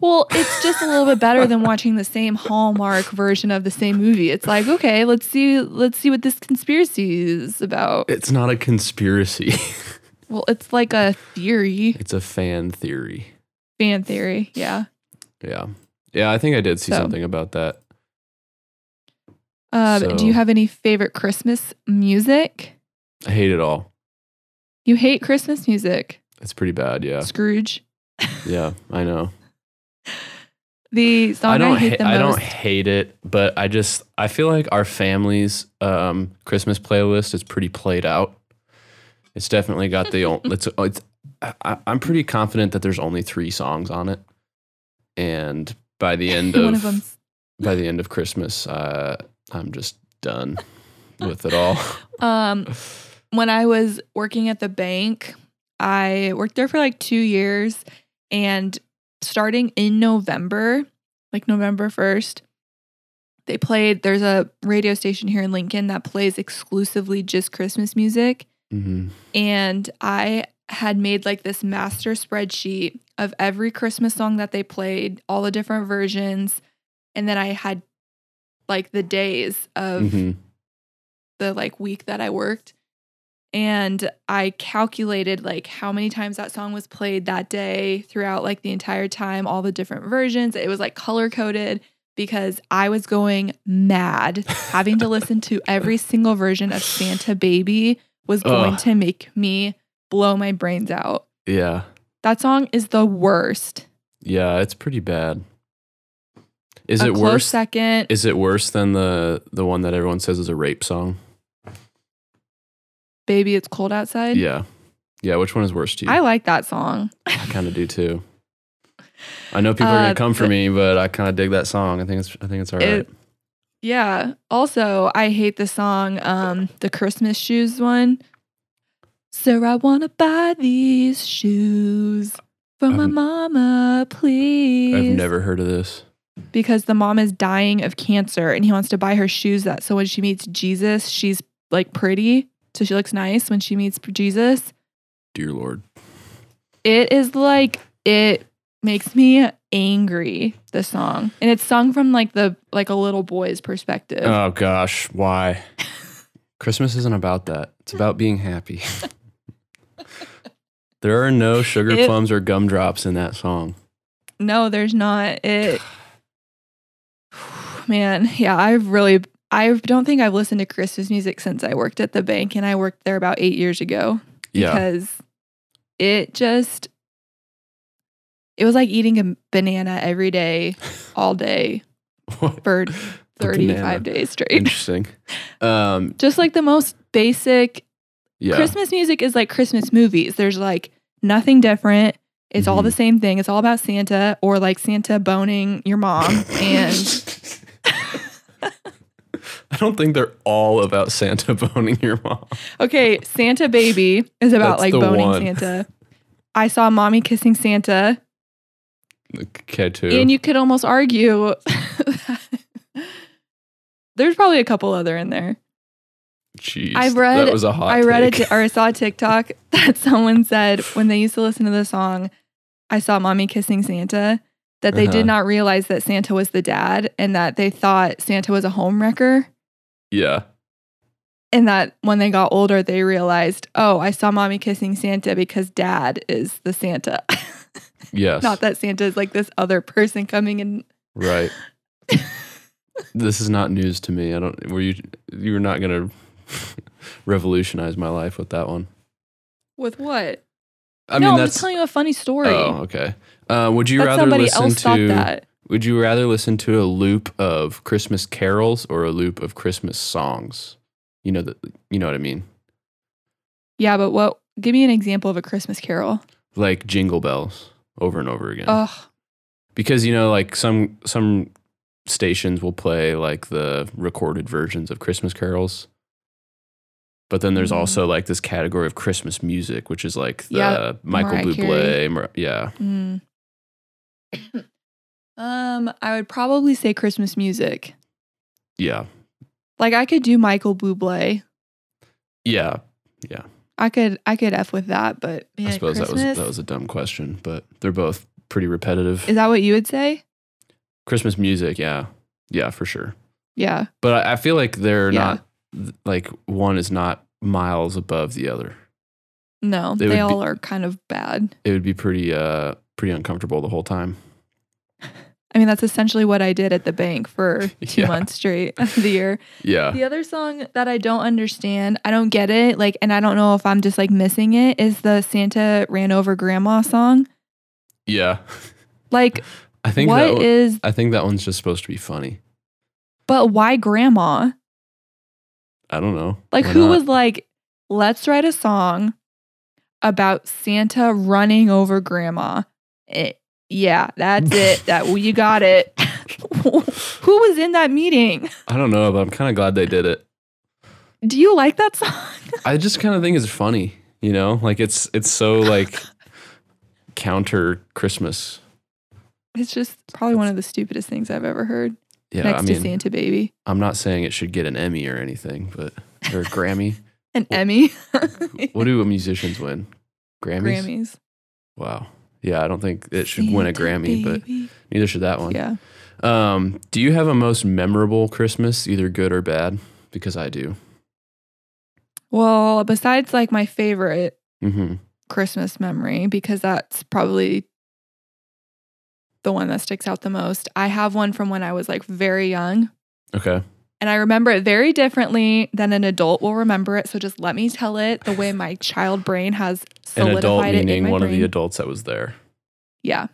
Well, it's just a little bit better than watching the same Hallmark version of the same movie. It's like, okay, let's see let's see what this conspiracy is about. It's not a conspiracy. Well, it's like a theory, it's a fan theory. fan theory. Yeah. Yeah. Yeah, I think I did see So. something about that. Um, do you have any favorite Christmas music? I hate it all. You hate Christmas music, It's pretty bad. Yeah. Scrooge. Yeah, I know. The song I, I don't hate ha- I don't hate it, but I just I feel like our family's um, Christmas playlist is pretty played out. It's definitely got the o- it's it's I, I'm pretty confident that there's only three songs on it, and by the end of, of by the end of Christmas, uh, I'm just done with it all. um when I was working at the bank, I worked there for like two years and starting in November, like November 1st, they played there's a radio station here in Lincoln that plays exclusively just Christmas music. hmm and I had made like this master spreadsheet of every Christmas song that they played, all the different versions, and then I had like the days of hmm the like week that I worked. And I calculated like how many times that song was played that day throughout like the entire time, all the different versions. It was like color coded because I was going mad having to listen to every single version of Santa Baby was going Ugh. to make me blow my brains out. Yeah, That song is the worst. yeah, it's pretty bad. Is a it worse? second. Is it worse than the the one that everyone says is a rape song? Baby, it's cold outside. Yeah, yeah. Which one is worse to you? I like that song. I kind of do too. I know people are Uh, gonna come for me, but I kind of dig that song. I think it's I think it's all right. It- Yeah. Also, I hate the song, um, the Christmas shoes one. Sir, I wanna buy these shoes for my I've- mama, please. I've never heard of this. because the mom is dying of cancer and he wants to buy her shoes that so when she meets Jesus, she's like pretty. So she looks nice when she meets Jesus. Dear Lord. It is like it makes me angry, the song. And it's sung from like the like a little boy's perspective. Oh gosh, why? Christmas isn't about that. It's about being happy. there are no sugar It- plums or gumdrops in that song. No, there's not. It Man, yeah, I've really I don't think I've listened to Christmas music since I worked at the bank and I worked there about 8 years ago Yeah. because it just it was like eating a banana every day all day for 35 days straight. Interesting. Um, Just like the most basic yeah. Christmas music is like Christmas movies. There's like nothing different. It's all the same thing. It's all about Santa or like Santa boning your mom and I don't think they're all about Santa boning your mom. Okay, Santa Baby is about That's like boning one. Santa. I saw mommy kissing Santa, Okay, too. and you could almost argue There's probably a couple other in there. Jeez, I've read- that was a hot. I read take. it or I saw a TikTok that someone said when they used to listen to the song I saw mommy kissing Santa that they Uh-huh. did not realize that Santa was the dad and that they thought Santa was a home wrecker yeah, and that when they got older they realized, "Oh, I saw mommy kissing Santa because dad is the Santa." yes, not that Santa is like this other person coming in right. this is not news to me. I don't. Were you? You were not gonna revolutionize my life with that one. with what? I no, mean, I'm just telling you a funny story. oh, okay. Uh, would you that rather somebody listen else thought to? that. Would you rather listen to a loop of Christmas carols or a loop of Christmas songs? You know that. You know what I mean. Yeah, but what? Give me an example of a Christmas carol. Like jingle bells over and over again. Ugh. because you know like some some stations will play like the recorded versions of christmas carols but then there's Mhm. also like this category of christmas music which is like the Yeah, michael Mariah bublé Mar- yeah Mm. Um, I would probably say Christmas music. yeah Like I could do Michael Bublé. yeah Yeah. I could I could f with that, but i man, suppose that was that was a dumb question but they're both pretty repetitive Is that what you would say? christmas music yeah yeah for sure Yeah. but i, I feel like they're Yeah. not like one is not miles above the other No, They they, would be- all are kind of bad. it would be pretty uh pretty uncomfortable the whole time I mean, that's essentially what I did at the bank for two Yeah. months straight of the year. yeah The other song that I don't understand, I don't get it, like, and I don't know if I'm just like missing it, is the Santa ran over grandma song. yeah Like, I think what that one- is? I think that one's just supposed to be funny. But why grandma? I don't know. Like, Why who not? was like, let's write a song about Santa running over grandma? Eh, yeah, that's it. That you got it. who was in that meeting? I don't know, but I'm kind of glad they did it. Do you like that song? I just kind of think it's funny, you know? Like it's it's so like counter Christmas. It's just probably one of the stupidest things I've ever heard. Yeah, next I to Santa Baby. I'm not saying it should get an Emmy or anything, but or a Grammy. An Emmy. What do musicians win? Grammys. Grammys. Wow. Yeah, I don't think it should win a Santa Grammy, but neither should that one. yeah. Um, do you have a most memorable Christmas, either good or bad? Because I do. Well, besides like my favorite hmm Christmas memory, because that's probably the one that sticks out the most, I have one from when I was like very young. Okay. And I remember it very differently than an adult will remember it. So just let me tell it the way my child brain has An solidified adult it in meaning my one of the adults that was there. Yeah.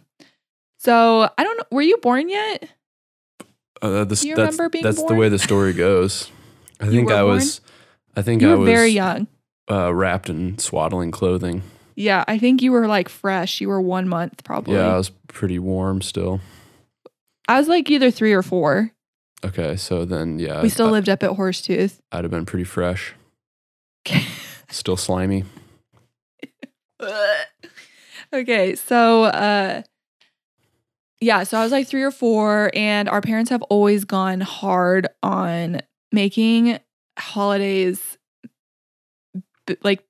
So I don't know. Were you born yet? Uh, this, Do you that's remember being that's the born? way the story goes. I You think were I born? was. I think You I were was very young. Uh, wrapped in swaddling clothing. Yeah, I think you were like fresh. You were one month probably. Yeah, I was pretty warm still. I was like either three or four. Okay, so then yeah, we still I, lived up at Horsetooth. I'd have been pretty fresh, still slimy. okay, so uh yeah, so I was like 3 or 4 and our parents have always gone hard on making holidays like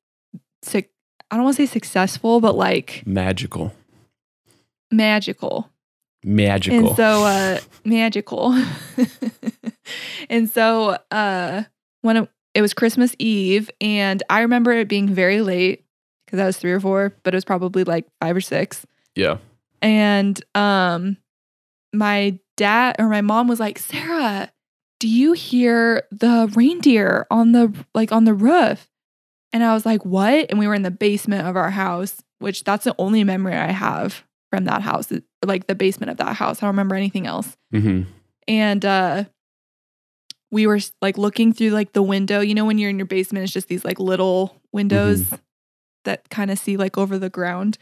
sick I don't want to say successful, but like Magical, magical. Magical. And so uh magical. and so uh when it, it was Christmas Eve and I remember it being very late because I was 3 or 4, but it was probably like 5 or 6. yeah, And um my dad or my mom was like, "Sara, do you hear the reindeer on the like on the roof?" And I was like, "What?" And we were in the basement of our house, which that's the only memory I have from that house, like the basement of that house. I don't remember anything else. hmm And uh we were like looking through like the window. You know when you're in your basement it's just these like little windows that kind of see like over the ground.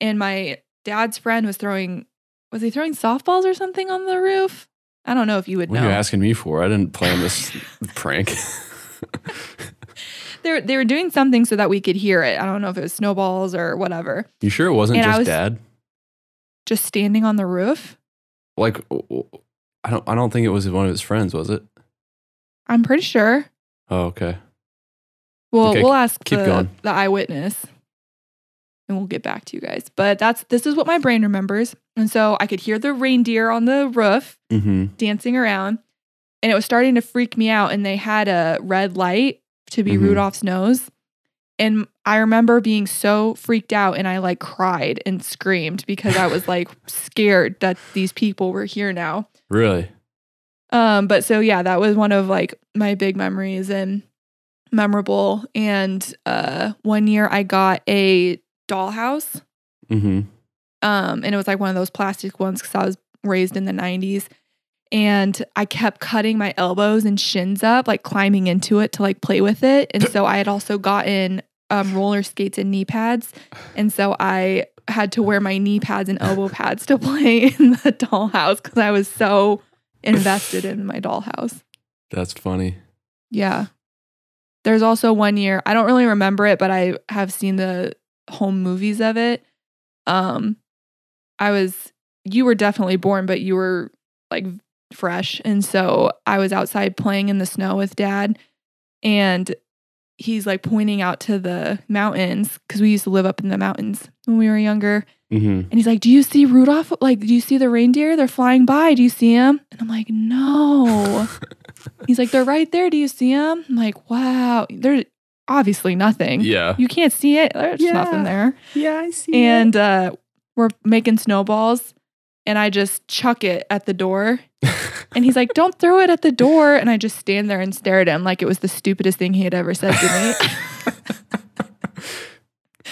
And my dad's friend was throwing was he throwing softballs or something on the roof? I don't know if you would What are know. you asking me for? I didn't plan this prank. they were, they were doing something so that we could hear it. I don't know if it was snowballs or whatever. you sure it wasn't And just was- dad? Just standing on the roof. Like, I don't. I don't think it was one of his friends, was it? I'm pretty sure. Oh, okay. Well, Okay, we'll ask keep the, going. the eyewitness and we'll get back to you guys. But that's this is what my brain remembers. And so I could hear the reindeer on the roof Mm-hmm. dancing around and it was starting to freak me out and they had a red light to be Mhm. Rudolph's nose. And I remember being so freaked out and I like cried and screamed because I was like scared that these people were here now. Really? Um, but so yeah, that was one of like my big memories and memorable. And uh one year I got a dollhouse. Mm-hmm. Um, and it was like one of those plastic ones because I was raised in the 90s. And I kept cutting my elbows and shins up, like climbing into it to like play with it. And so I had also gotten um, roller skates and knee pads. And so I had to wear my knee pads and elbow pads to play in the dollhouse because I was so invested in my dollhouse. That's funny. Yeah. There's also one year, I don't really remember it, but I have seen the home movies of it. Um I was you were definitely born, but you were like fresh. And so I was outside playing in the snow with dad and he's like pointing out to the mountains because we used to live up in the mountains when we were younger. Mm-hmm. And he's like, Do you see Rudolph? Like, do you see the reindeer? They're flying by. Do you see him? And I'm like, No. he's like, They're right there. Do you see him? I'm like, Wow. There's obviously nothing. Yeah. You can't see it. There's Yeah. nothing there. Yeah, I see. And uh, we're making snowballs. And I just chuck it at the door. And he's like, Don't throw it at the door. And I just stand there and stare at him like it was the stupidest thing he had ever said to me.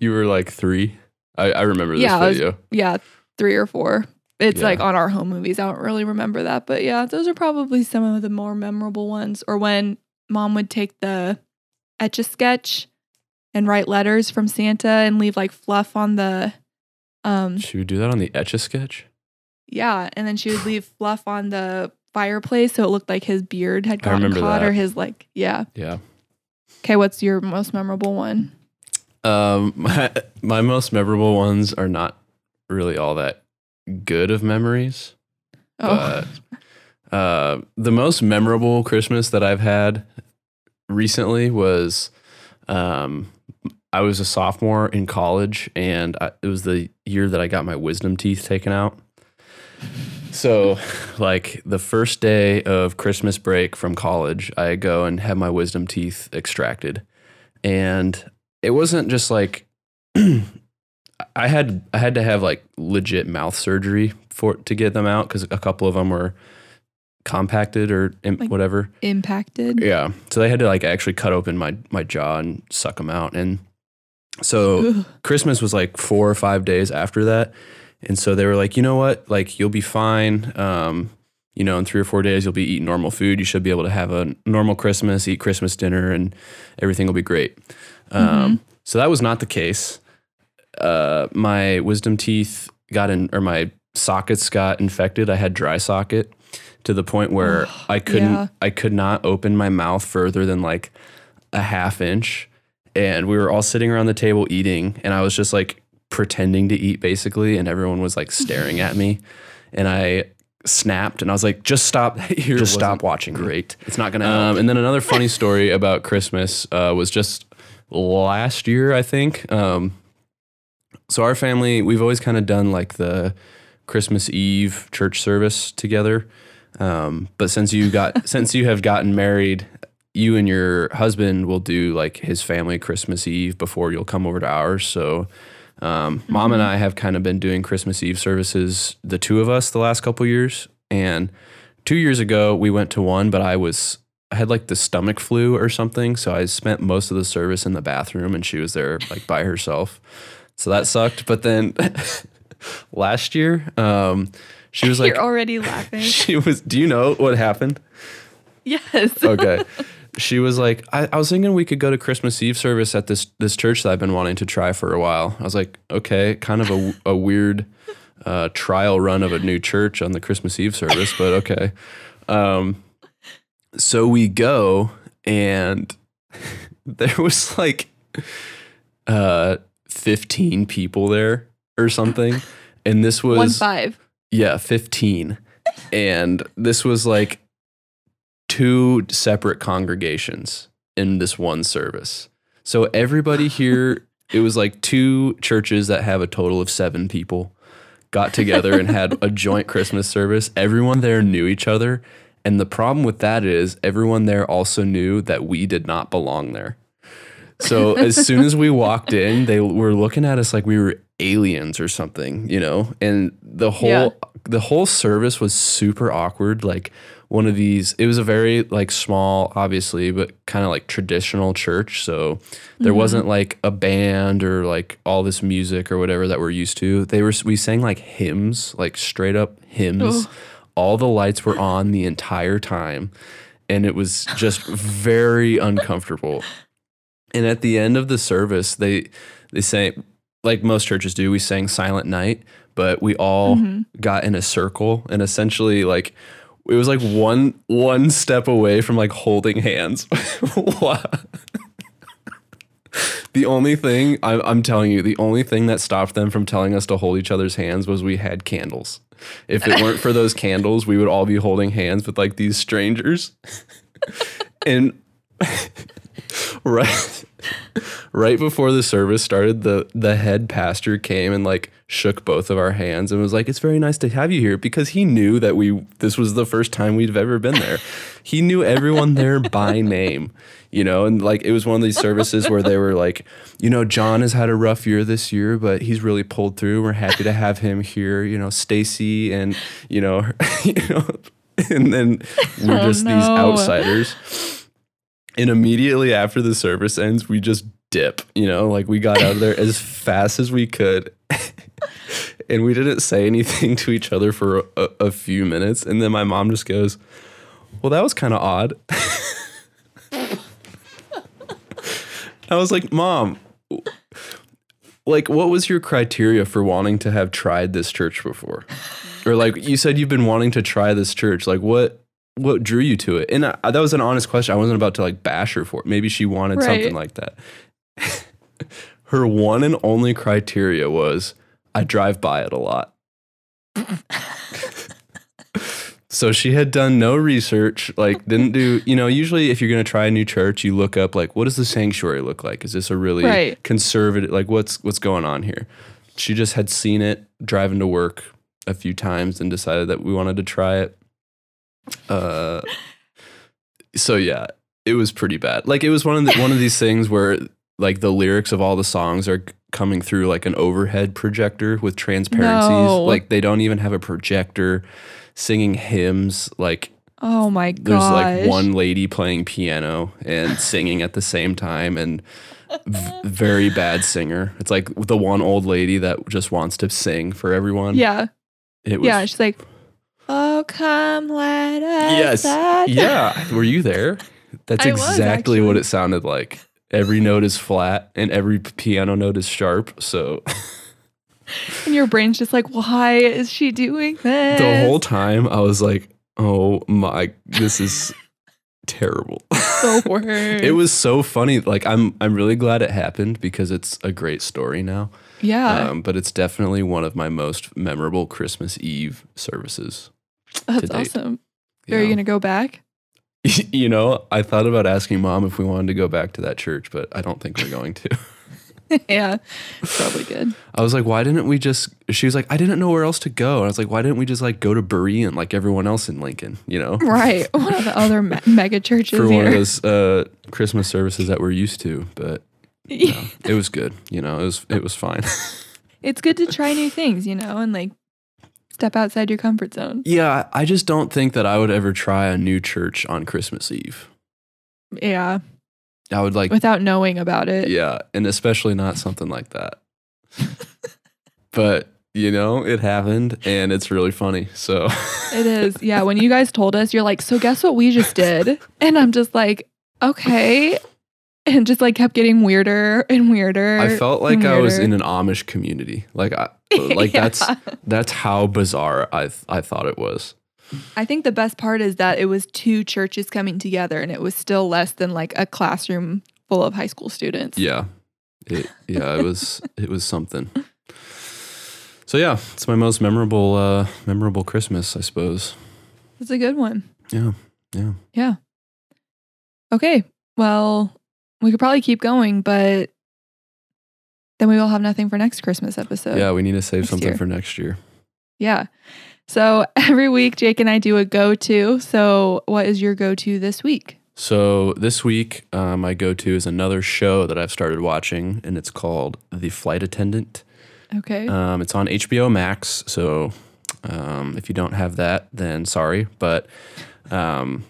you were like three. I, I remember this Yeah, I was- video. yeah, three or four. It's Yeah. like on our home movies. I don't really remember that, but yeah, those are probably some of the more memorable ones. Or when mom would take the etch a sketch and write letters from Santa and leave like fluff on the um Should we do that on the etch a sketch? yeah, and then she would leave fluff on the fireplace so it looked like his beard had gotten caught or his like yeah. Yeah. Okay, what's your most memorable one? Um, my, my most memorable ones are not really all that good of memories. Oh, But uh, the most memorable Christmas that I've had recently was um, I was a sophomore in college, and I, it was the year that I got my wisdom teeth taken out. So, like the first day of Christmas break from college, I go and have my wisdom teeth extracted, and it wasn't just like I had I had to have like legit mouth surgery for to get them out because a couple of them were compacted or im- Like- whatever. impacted. Yeah, so they had to like actually cut open my my jaw and suck them out, and so Ugh. Christmas was like four or five days after that. And so they were like, you know what? Like, you'll be fine. Um, you know, in three or four days, you'll be eating normal food. You should be able to have a normal Christmas, eat Christmas dinner, and everything will be great. Um, So that was not the case. Uh, my wisdom teeth got in, or my sockets got infected. I had dry socket to the point where I couldn't, yeah. I could not open my mouth further than like a half inch. And we were all sitting around the table eating, and I was just like pretending to eat basically, and everyone was like staring at me. And I snapped and I was like, just stop. Here Just stop watching. Great. It's not gonna. Um, and then another funny story about Christmas uh, was just last year, I think. Um, so our family, we've always kind of done like the Christmas Eve church service together. Um, but since you got since you have gotten married, you and your husband will do like his family Christmas Eve before you'll come over to ours. So um, mom and I have kind of been doing Christmas Eve services, the two of us, the last couple years. And two years ago, we went to one, but I was I had like the stomach flu or something, so I spent most of the service in the bathroom, and she was there like by herself. So that sucked. But then last year, um, she was like, You're already laughing. she was. Do you know what happened? yes. okay. She was like, I, I was thinking we could go to Christmas Eve service at this this church that I've been wanting to try for a while. I was like, okay, kind of a, a weird uh, trial run of a new church on the Christmas Eve service, but okay. Um, so we go, and there was like uh, 15 people there or something. And this was One five. yeah, 15. and this was like two separate congregations in this one service. So everybody here, it was like two churches that have a total of seven people got together and had a joint Christmas service. Everyone there knew each other. And the problem with that is everyone there also knew that we did not belong there. So as soon as we walked in, they were looking at us like we were aliens or something, you know? And the whole Yeah. the whole service was super awkward. Like one of these it was a very like small, obviously, but kind of like traditional church. So there mm-hmm. wasn't like a band or like all this music or whatever that we're used to. They were we sang like hymns, like straight up hymns. Oh. All the lights were on the entire time. And it was just very uncomfortable. And at the end of the service, they they sang like most churches do. We sang Silent Night, but we all mm-hmm. got in a circle and essentially like it was like one one step away from like holding hands. The only thing I'm, I'm telling you, the only thing that stopped them from telling us to hold each other's hands was we had candles. If it weren't for those candles, we would all be holding hands with like these strangers. and right. Right before the service started the the head pastor came and like shook both of our hands and was like it's very nice to have you here because he knew that we this was the first time we'd ever been there. He knew everyone there by name you know? And like it was one of these services where they were like you know john has had a rough year this year but he's really pulled through. We're happy to have him here you know stacy and you know you know and then we're Oh, just these outsiders and immediately after the service ends, we just dip, you know, like we got out of there as fast as we could. and we didn't say anything to each other for a, a few minutes. And then my mom just goes, Well, that was kind of odd. I was like, Mom, like, what was your criteria for wanting to have tried this church before? Or like you said, you've been wanting to try this church. Like, what what drew you to it? And I, that was an honest question. I wasn't about to like bash her for it. Maybe she wanted Right. something like that. her one and only criteria was I drive by it a lot. so she had done no research, like didn't do, you know, usually if you're going to try a new church, you look up like what does the sanctuary look like? Is this a really Right. conservative like what's what's going on here? She just had seen it driving to work a few times and decided that we wanted to try it. Uh so yeah, it was pretty bad. Like it was one of the, one of these things where like the lyrics of all the songs are coming through like an overhead projector with transparencies. No. Like they don't even have a projector singing hymns like Oh my god. there's like one lady playing piano and singing at the same time and v- very bad singer. It's like the one old lady that just wants to sing for everyone. Yeah. It was Yeah. She's like, Oh, come let us. Yes. out." Yeah. Were you there? That's I was, exactly what actually. it sounded like. Every note is flat and every piano note is sharp. So And your brain's just like, why is she doing this? the whole time I was like, oh my, this is terrible. the worst. it was so funny. Like I'm I'm really glad it happened because it's a great story now. Yeah. Um, but it's definitely one of my most memorable Christmas Eve services. That's awesome. you Are you gonna go back? you know, I thought about asking mom if we wanted to go back to that church, but I don't think we're going to. yeah. Probably good. I was like, why didn't we just? She was like, I didn't know where else to go. And I was like, why didn't we just like go to Berean like everyone else in Lincoln? You know, Right. One of the other me- mega churches for here. one of those uh, Christmas services that we're used to. But it was good. You know, it was it was fine. it's good to try new things, you know, and like step outside your comfort zone. yeah, I just don't think that I would ever try a new church on Christmas Eve. Yeah. I would like Without knowing about it. Yeah, and especially not something like that. but you know, it happened, and it's really funny. So It is. Yeah. When you guys told us, you're like, so guess what we just did? And I'm just like, okay. And just like kept getting weirder and weirder. I felt like I was in an Amish community. Like, I, like Yeah. that's that's how bizarre I th- I thought it was. I think the best part is that it was two churches coming together and it was still less than like a classroom full of high school students. Yeah, it, yeah, it was it was something. So yeah, it's my most memorable uh, memorable Christmas, I suppose. It's a good one. Yeah. Yeah. Yeah. Okay. Well, we could probably keep going, but then we will have nothing for next Christmas episode. yeah, we need to save something year. for next year. Yeah. So every week, Jake and I do a go to. So, what is your go to this week? So this week, uh, my go-to is another show that I've started watching, and it's called The Flight Attendant. Okay. Um, it's on HBO Max, so um, if you don't have that, then sorry. But um,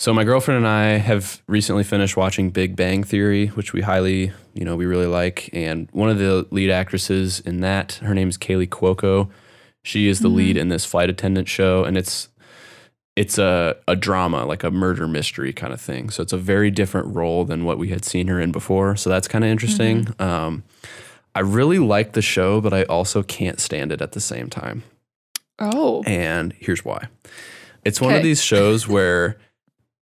so my girlfriend and I have recently finished watching Big Bang Theory, which we highly, you know, we really like. And one of the lead actresses in that, her name is Kaley Cuoco. She is the Mhm. lead in this flight attendant show, and it's it's a, a drama, like a murder mystery kind of thing. So it's a very different role than what we had seen her in before. So that's kind of interesting. Um, I really like the show, but I also can't stand it at the same time. oh. And here's why it's one of these shows where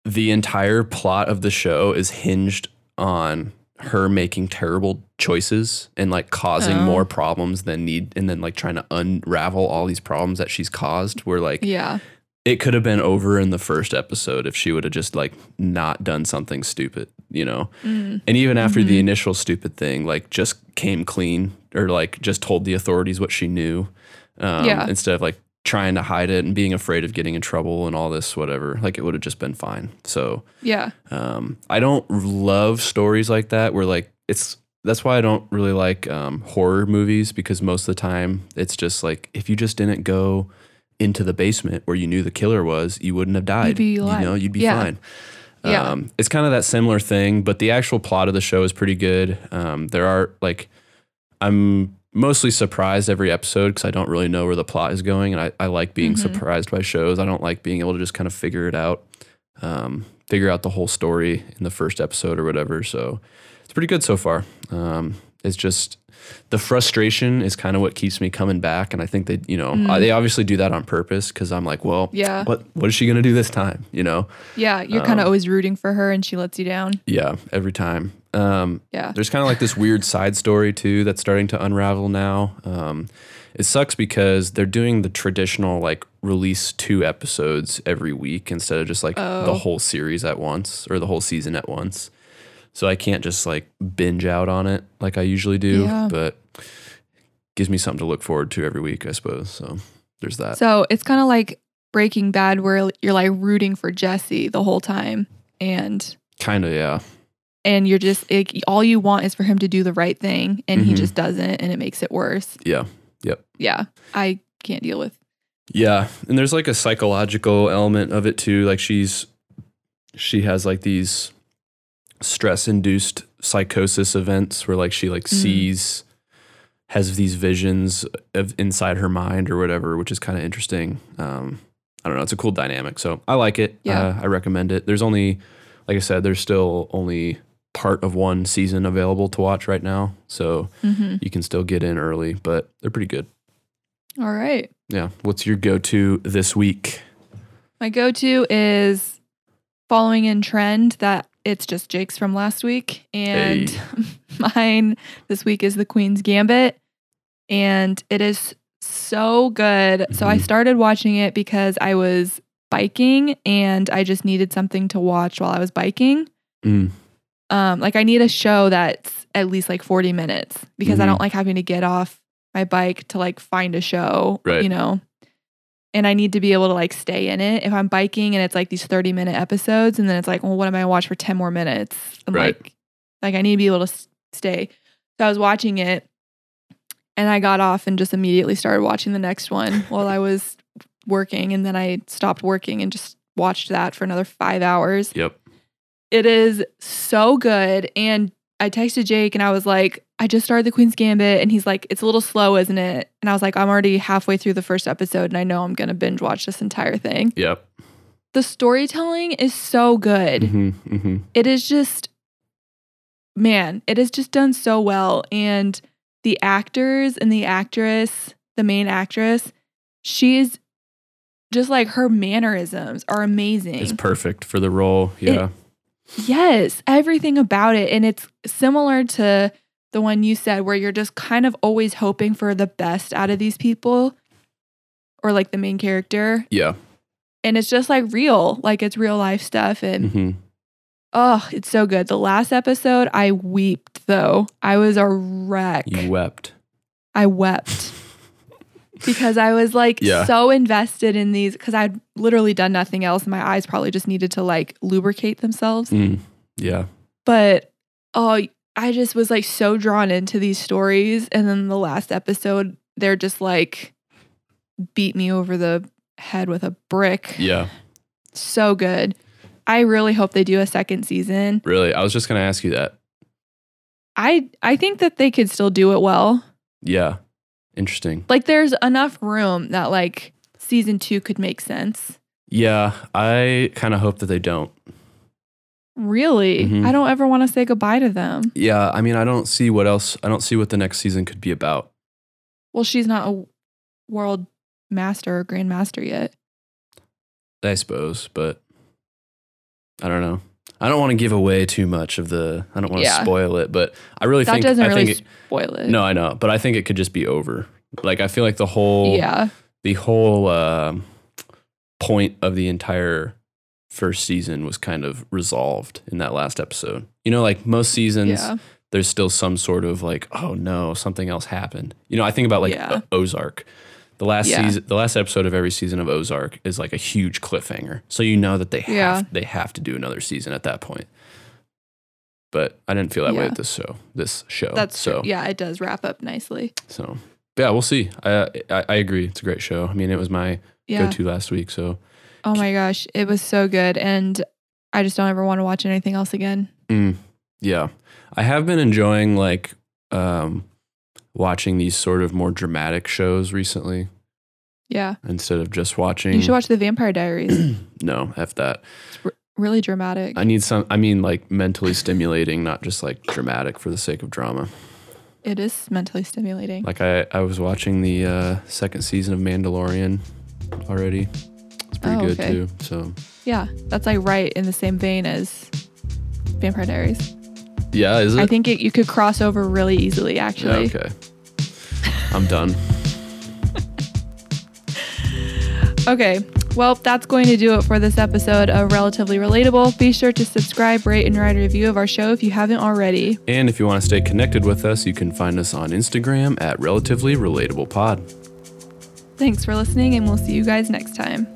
the entire plot of the show is hinged on her making terrible choices and like causing Oh. more problems than need and then like trying to unravel all these problems that she's caused where like Yeah. it could have been over in the first episode if she would have just like not done something stupid, you know? Mm. And even after the Mhm. initial stupid thing, like just came clean or like just told the authorities what she knew. Um, Yeah. Instead of like trying to hide it and being afraid of getting in trouble and all this, whatever. Like it would have just been fine. So Yeah. um, I don't love stories like that where like it's that's why I don't really like um, horror movies because most of the time it's just like if you just didn't go into the basement where you knew the killer was, you wouldn't have died. be you know, you'd be Yeah. fine. Yeah. Um, it's kind of that similar thing, but the actual plot of the show is pretty good. Um, there are like, I'm mostly surprised every episode because I don't really know where the plot is going, and I, I like being Mhm. surprised by shows. I don't like being able to just kind of figure it out, um, figure out the whole story in the first episode or whatever. So it's pretty good so far. Um, it's just the frustration is kind of what keeps me coming back, and I think they, you know, Mm. uh, they obviously do that on purpose because I'm like, well, Yeah. what what is she gonna do this time? You know. Yeah. You're kind of Um, always rooting for her and she lets you down. Yeah, every time. Um, Yeah. there's kind of like this weird side story too that's starting to unravel now. Um, it sucks because they're doing the traditional like release two episodes every week instead of just like Oh. the whole series at once or the whole season at once. So I can't just like binge out on it like I usually do, Yeah. but gives me something to look forward to every week, I suppose. So there's that. So it's kind of like Breaking Bad, where you're like rooting for Jesse the whole time, and kind of, yeah. And you're just like, all you want is for him to do the right thing, and he Mhm. just doesn't, and it makes it worse. Yeah. Yep. Yeah, I can't deal with. Yeah, and there's like a psychological element of it too. Like she's she has like these stress induced psychosis events where like she like Mhm. sees has these visions of inside her mind or whatever, which is kind of interesting. Um I don't know, it's a cool dynamic. So I like it. Yeah. Uh, I recommend it. There's only like I said, there's still only part of one season available to watch right now. So hmm you can still get in early, but they're pretty good. All right, Yeah. What's your go to this week? my go-to is following in trend that it's just Jake's from last week, and mine this week is the Queen's Gambit, and it is so good. So I Mhm. started watching it because I was biking and I just needed something to watch while I was biking. Mm. Um, like I need a show that's at least like 40 minutes because I Mhm. don't like having to get off my bike to like find a show, Right. you know. And I need to be able to like stay in it. If I'm biking and it's like these 30 minute episodes and then it's like, well, what am I gonna watch for 10 more minutes? I'm Right. like like I need to be able to stay. So I was watching it and I got off and just immediately started watching the next one while I was working and then I stopped working and just watched that for another 5 hours. Yep. It is so good. And I texted Jake and I was like, I just started the Queen's Gambit. And he's like, it's a little slow, isn't it? And I was like, I'm already halfway through the first episode and I know I'm going to binge watch this entire thing. Yep. The storytelling is so good. hmm hmm It is just, man, it is just done so well. And the actors and the actress, the main actress, she's just like her mannerisms are amazing. It's perfect for the role. Yeah. Yes, everything about it. And it's similar to the one you said, where you're just kind of always hoping for the best out of these people or like the main character. yeah. and it's just like real, like it's real life stuff. And hmm oh, it's so good. The last episode, I wept though. I was a wreck. You wept. I wept because I was like Yeah. so invested in these because I'd literally done nothing else. And My eyes probably just needed to like lubricate themselves. Mm. Yeah. But oh, I just was like so drawn into these stories. And then the last episode, they're just like beat me over the head with a brick. Yeah. So good. I really hope they do a second season. Really. I was just gonna ask you that. I I think that they could still do it well. Yeah. Interesting. Like there's enough room that like season 2 could make sense. Yeah. I kind of hope that they don't. Really? Mhm. I don't ever want to say goodbye to them. Yeah. I mean, I don't see what else. I don't see what the next season could be about. Well, she's not a world master or grandmaster yet. I suppose, but I don't know. I don't want to give away too much of the. I don't want to Yeah. spoil it, but I really That think. doesn't I really think. It, spoil it. no, I know, but I think it could just be over. Like I feel like the whole. Yeah. the whole um point of the entire first season was kind of resolved in that last episode. You know, like most seasons, Yeah. there's still some sort of like, oh no, something else happened. You know, I think about like Yeah. Ozark. The last Yeah. season, the last episode of every season of Ozark is like a huge cliffhanger. So you know that they have Yeah. they have to do another season at that point. But I didn't feel that way Yeah. with this show. This show. That's so true. Yeah, it does wrap up nicely. so yeah, we'll see. I, I I agree. It's a great show. I mean, it was my go to last week. So Oh my gosh, it was so good and I just don't ever want to watch anything else again. mm, yeah, I have been enjoying like um, watching these sort of more dramatic shows recently Yeah. instead of just watching. You should watch The Vampire Diaries. no, f that. It's really dramatic. I need some. I mean, like mentally stimulating, not just like dramatic for the sake of drama. it is mentally stimulating. Like I, I was watching the uh, second season of Mandalorian already. It's pretty Oh, good okay. too. So yeah, that's like right in the same vein as Vampire Diaries. Yeah, is it? I think it, you could cross over really easily Yeah, actually. okay. I'm done. Okay. Well, that's going to do it for this episode of Relatively Relatable. Be sure to subscribe, rate, and write a review of our show if you haven't already. And if you want to stay connected with us, you can find us on Instagram at Relatively Relatable Pod. Thanks for listening, and we'll see you guys next time.